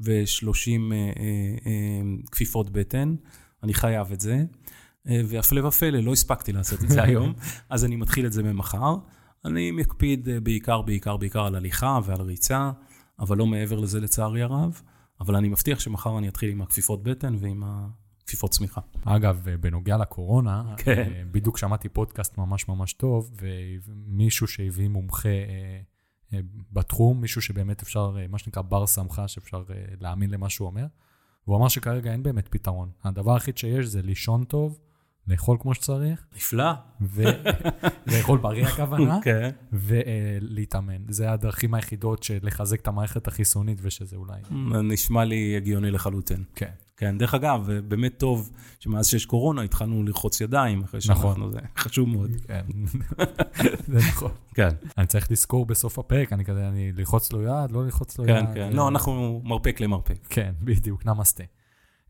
ו-30 אה, כפיפות בטן. אני חייב את זה. והפלא ופלא, לא הספקתי לעשות את זה היום, [LAUGHS] אז אני מתחיל את זה ממחר. אני מקפיד בעיקר, בעיקר, בעיקר על הליכה ועל ריצה, אבל לא מעבר לזה לצערי הרב. אבל אני מבטיח שמחר אני אתחיל עם הכפיפות בטן ועם כפיפות צמיחה. אגב, בנוגע לקורונה, [LAUGHS] כן. אה, בדיוק שמעתי פודקאסט ממש ממש טוב, ומישהו שהביא מומחה אה, אה, בתחום, מישהו שבאמת אפשר, מה שנקרא בר סמכה, שאפשר להאמין למה שהוא אומר, והוא אמר שכרגע אין באמת פתרון. הדבר היחיד שיש זה לישון טוב, לאכול כמו שצריך. נפלא. ולאכול [LAUGHS] בריא הכוונה, כן. ולהתאמן. זה הדרכים היחידות של לחזק את המערכת החיסונית, ושזה אולי... נשמע לי הגיוני לחלוטין. כן. כן, דרך אגב, באמת טוב שמאז שיש קורונה התחלנו לרחוץ ידיים, אחרי שאנחנו, נכון. זה חשוב מאוד. כן, [LAUGHS] זה נכון. כן, אני צריך לזכור בסוף הפרק, אני כזה, אני ללחוץ לו יד, לא ללחוץ לו כן, יד. כן. אה, לא, אנחנו מרפק למרפק. כן, בדיוק, נמסטה.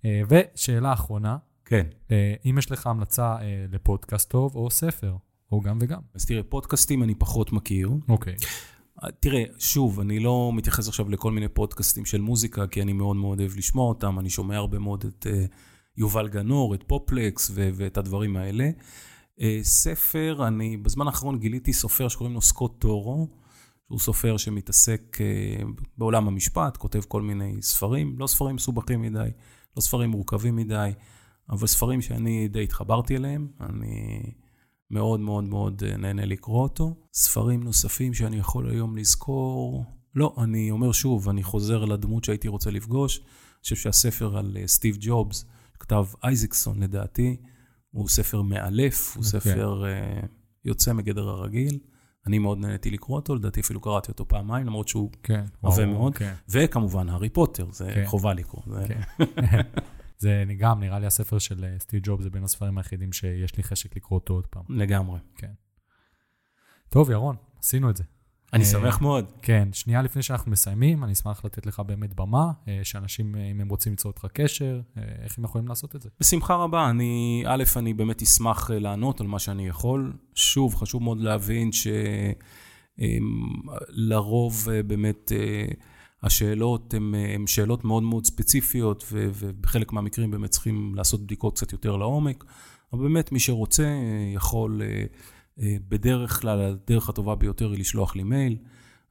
אה, ושאלה אחרונה, כן. אה, אם יש לך המלצה אה, לפודקאסט טוב או ספר, או גם וגם. אז תראה, פודקאסטים אני פחות מכיר. אוקיי. תראה, שוב, אני לא מתייחס עכשיו לכל מיני פודקאסטים של מוזיקה, כי אני מאוד מאוד אוהב לשמוע אותם. אני שומע הרבה מאוד את uh, יובל גנור, את פופלקס ו- ואת הדברים האלה. Uh, ספר, אני בזמן האחרון גיליתי סופר שקוראים לו סקוט טורו, שהוא סופר שמתעסק uh, בעולם המשפט, כותב כל מיני ספרים, לא ספרים מסובכים מדי, לא ספרים מורכבים מדי, אבל ספרים שאני די התחברתי אליהם. אני... מאוד מאוד מאוד אה, נהנה לקרוא אותו. ספרים נוספים שאני יכול היום לזכור, לא, אני אומר שוב, אני חוזר לדמות שהייתי רוצה לפגוש. אני חושב שהספר על אה, סטיב ג'ובס, כתב אייזקסון לדעתי, הוא ספר מאלף, הוא okay. אוקיי. ספר uh, יוצא מגדר הרגיל. אני מאוד נהניתי לקרוא אותו, לדעתי אפילו קראתי אותו פעמיים, למרות שהוא כן, עבה מאוד. כן. וכמובן, הארי פוטר, זה כן. חובה לקרוא. זה... [LAUGHS] כן. זה גם, נראה לי הספר של אה, סטיב ג'וב, זה בין הספרים היחידים שיש לי חשק לקרוא אותו עוד פעם. לגמרי. טוב, ירון, עשינו את זה. אני אה, שמח מאוד. כן, שנייה לפני שאנחנו מסיימים, אני אשמח לתת לך באמת במה, אה, שאנשים, אם הם רוצים ליצור איתך קשר, איך הם יכולים לעשות את זה. בשמחה רבה. אני, א', אני באמת אשמח לענות על מה שאני יכול. שוב, חשוב מאוד להבין שלרוב באמת השאלות הן שאלות מאוד מאוד ספציפיות, ו- ובחלק מהמקרים באמת צריכים לעשות בדיקות קצת יותר לעומק. אבל באמת, מי שרוצה אה, יכול, אה, אה, בדרך כלל, הדרך הטובה ביותר היא לשלוח לי מייל.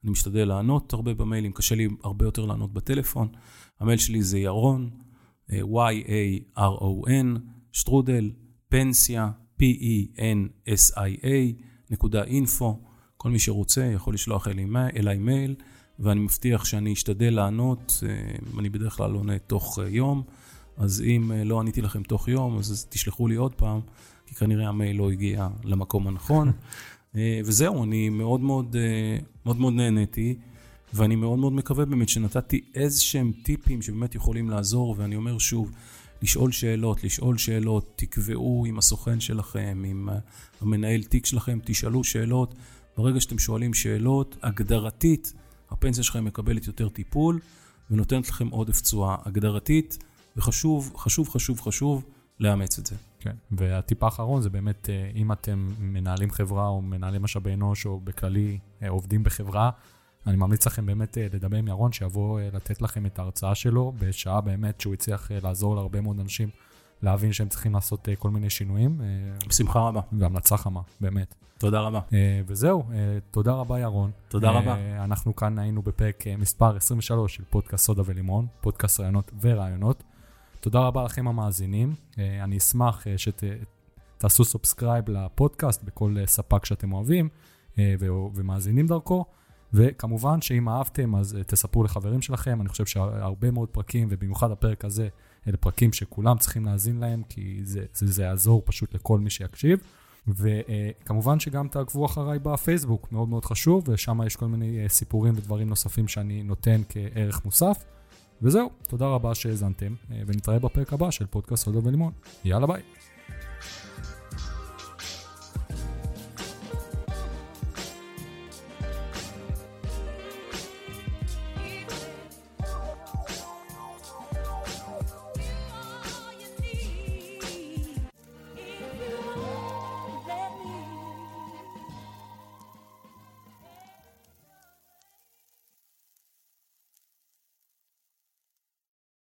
אני משתדל לענות הרבה במיילים, קשה לי הרבה יותר לענות בטלפון. המייל שלי זה ירון, Y-A-R-O-N, שטרודל, פנסיה, P-E-N-S-I-A, נקודה אינפו. כל מי שרוצה יכול לשלוח אלי, אליי מייל, ואני מבטיח שאני אשתדל לענות. אה, אני בדרך כלל עונה תוך אה, יום, אז אם אה, לא עניתי לכם תוך יום, אז תשלחו לי עוד פעם, כי כנראה המייל לא הגיע למקום הנכון. [LAUGHS] וזהו, אני מאוד מאוד, מאוד מאוד נהניתי, ואני מאוד מאוד מקווה באמת שנתתי איזה שהם טיפים שבאמת יכולים לעזור, ואני אומר שוב, לשאול שאלות, לשאול שאלות, תקבעו עם הסוכן שלכם, עם המנהל תיק שלכם, תשאלו שאלות. ברגע שאתם שואלים שאלות, הגדרתית, הפנסיה שלכם מקבלת יותר טיפול ונותנת לכם עודף תשואה הגדרתית, וחשוב, חשוב, חשוב, חשוב לאמץ את זה. כן, והטיפ האחרון זה באמת, אה, אם אתם מנהלים חברה או מנהלים משאבי אנוש או בכללי אה, עובדים בחברה, אני ממליץ לכם באמת אה, לדבר עם ירון, שיבוא לתת לכם את ההרצאה שלו, בשעה באמת שהוא הצליח לעזור להרבה מאוד אנשים להבין שהם צריכים לעשות אה, כל מיני שינויים, אה, בשמחה רבה. והמלצה חמה, באמת. תודה רבה. אה, וזהו, תודה רבה ירון. תודה רבה. אנחנו כאן היינו בפרק מספר 23 של פודקאסט סודה ולימון, פודקאסט רעיונות ורעיונות. תודה רבה לכם המאזינים, אני אשמח שתעשו subscribe לפודקאסט בכל ספק שאתם אוהבים ומאזינים דרכו. וכמובן שאם אהבתם אז תספרו לחברים שלכם, אני חושב שהרבה מאוד פרקים ובמיוחד הפרק הזה, אלה פרקים שכולם צריכים להאזין להם כי זה, זה, זה יעזור פשוט לכל מי שיקשיב. וכמובן שגם תעקבו אחריי בפייסבוק, מאוד מאוד חשוב, ושם יש כל מיני אה, סיפורים ודברים נוספים שאני נותן כערך מוסף. וזהו, תודה רבה שהאזנתם, אה, ונתראה בפרק הבא של פודקאסט סודו ולימון. יאללה ביי.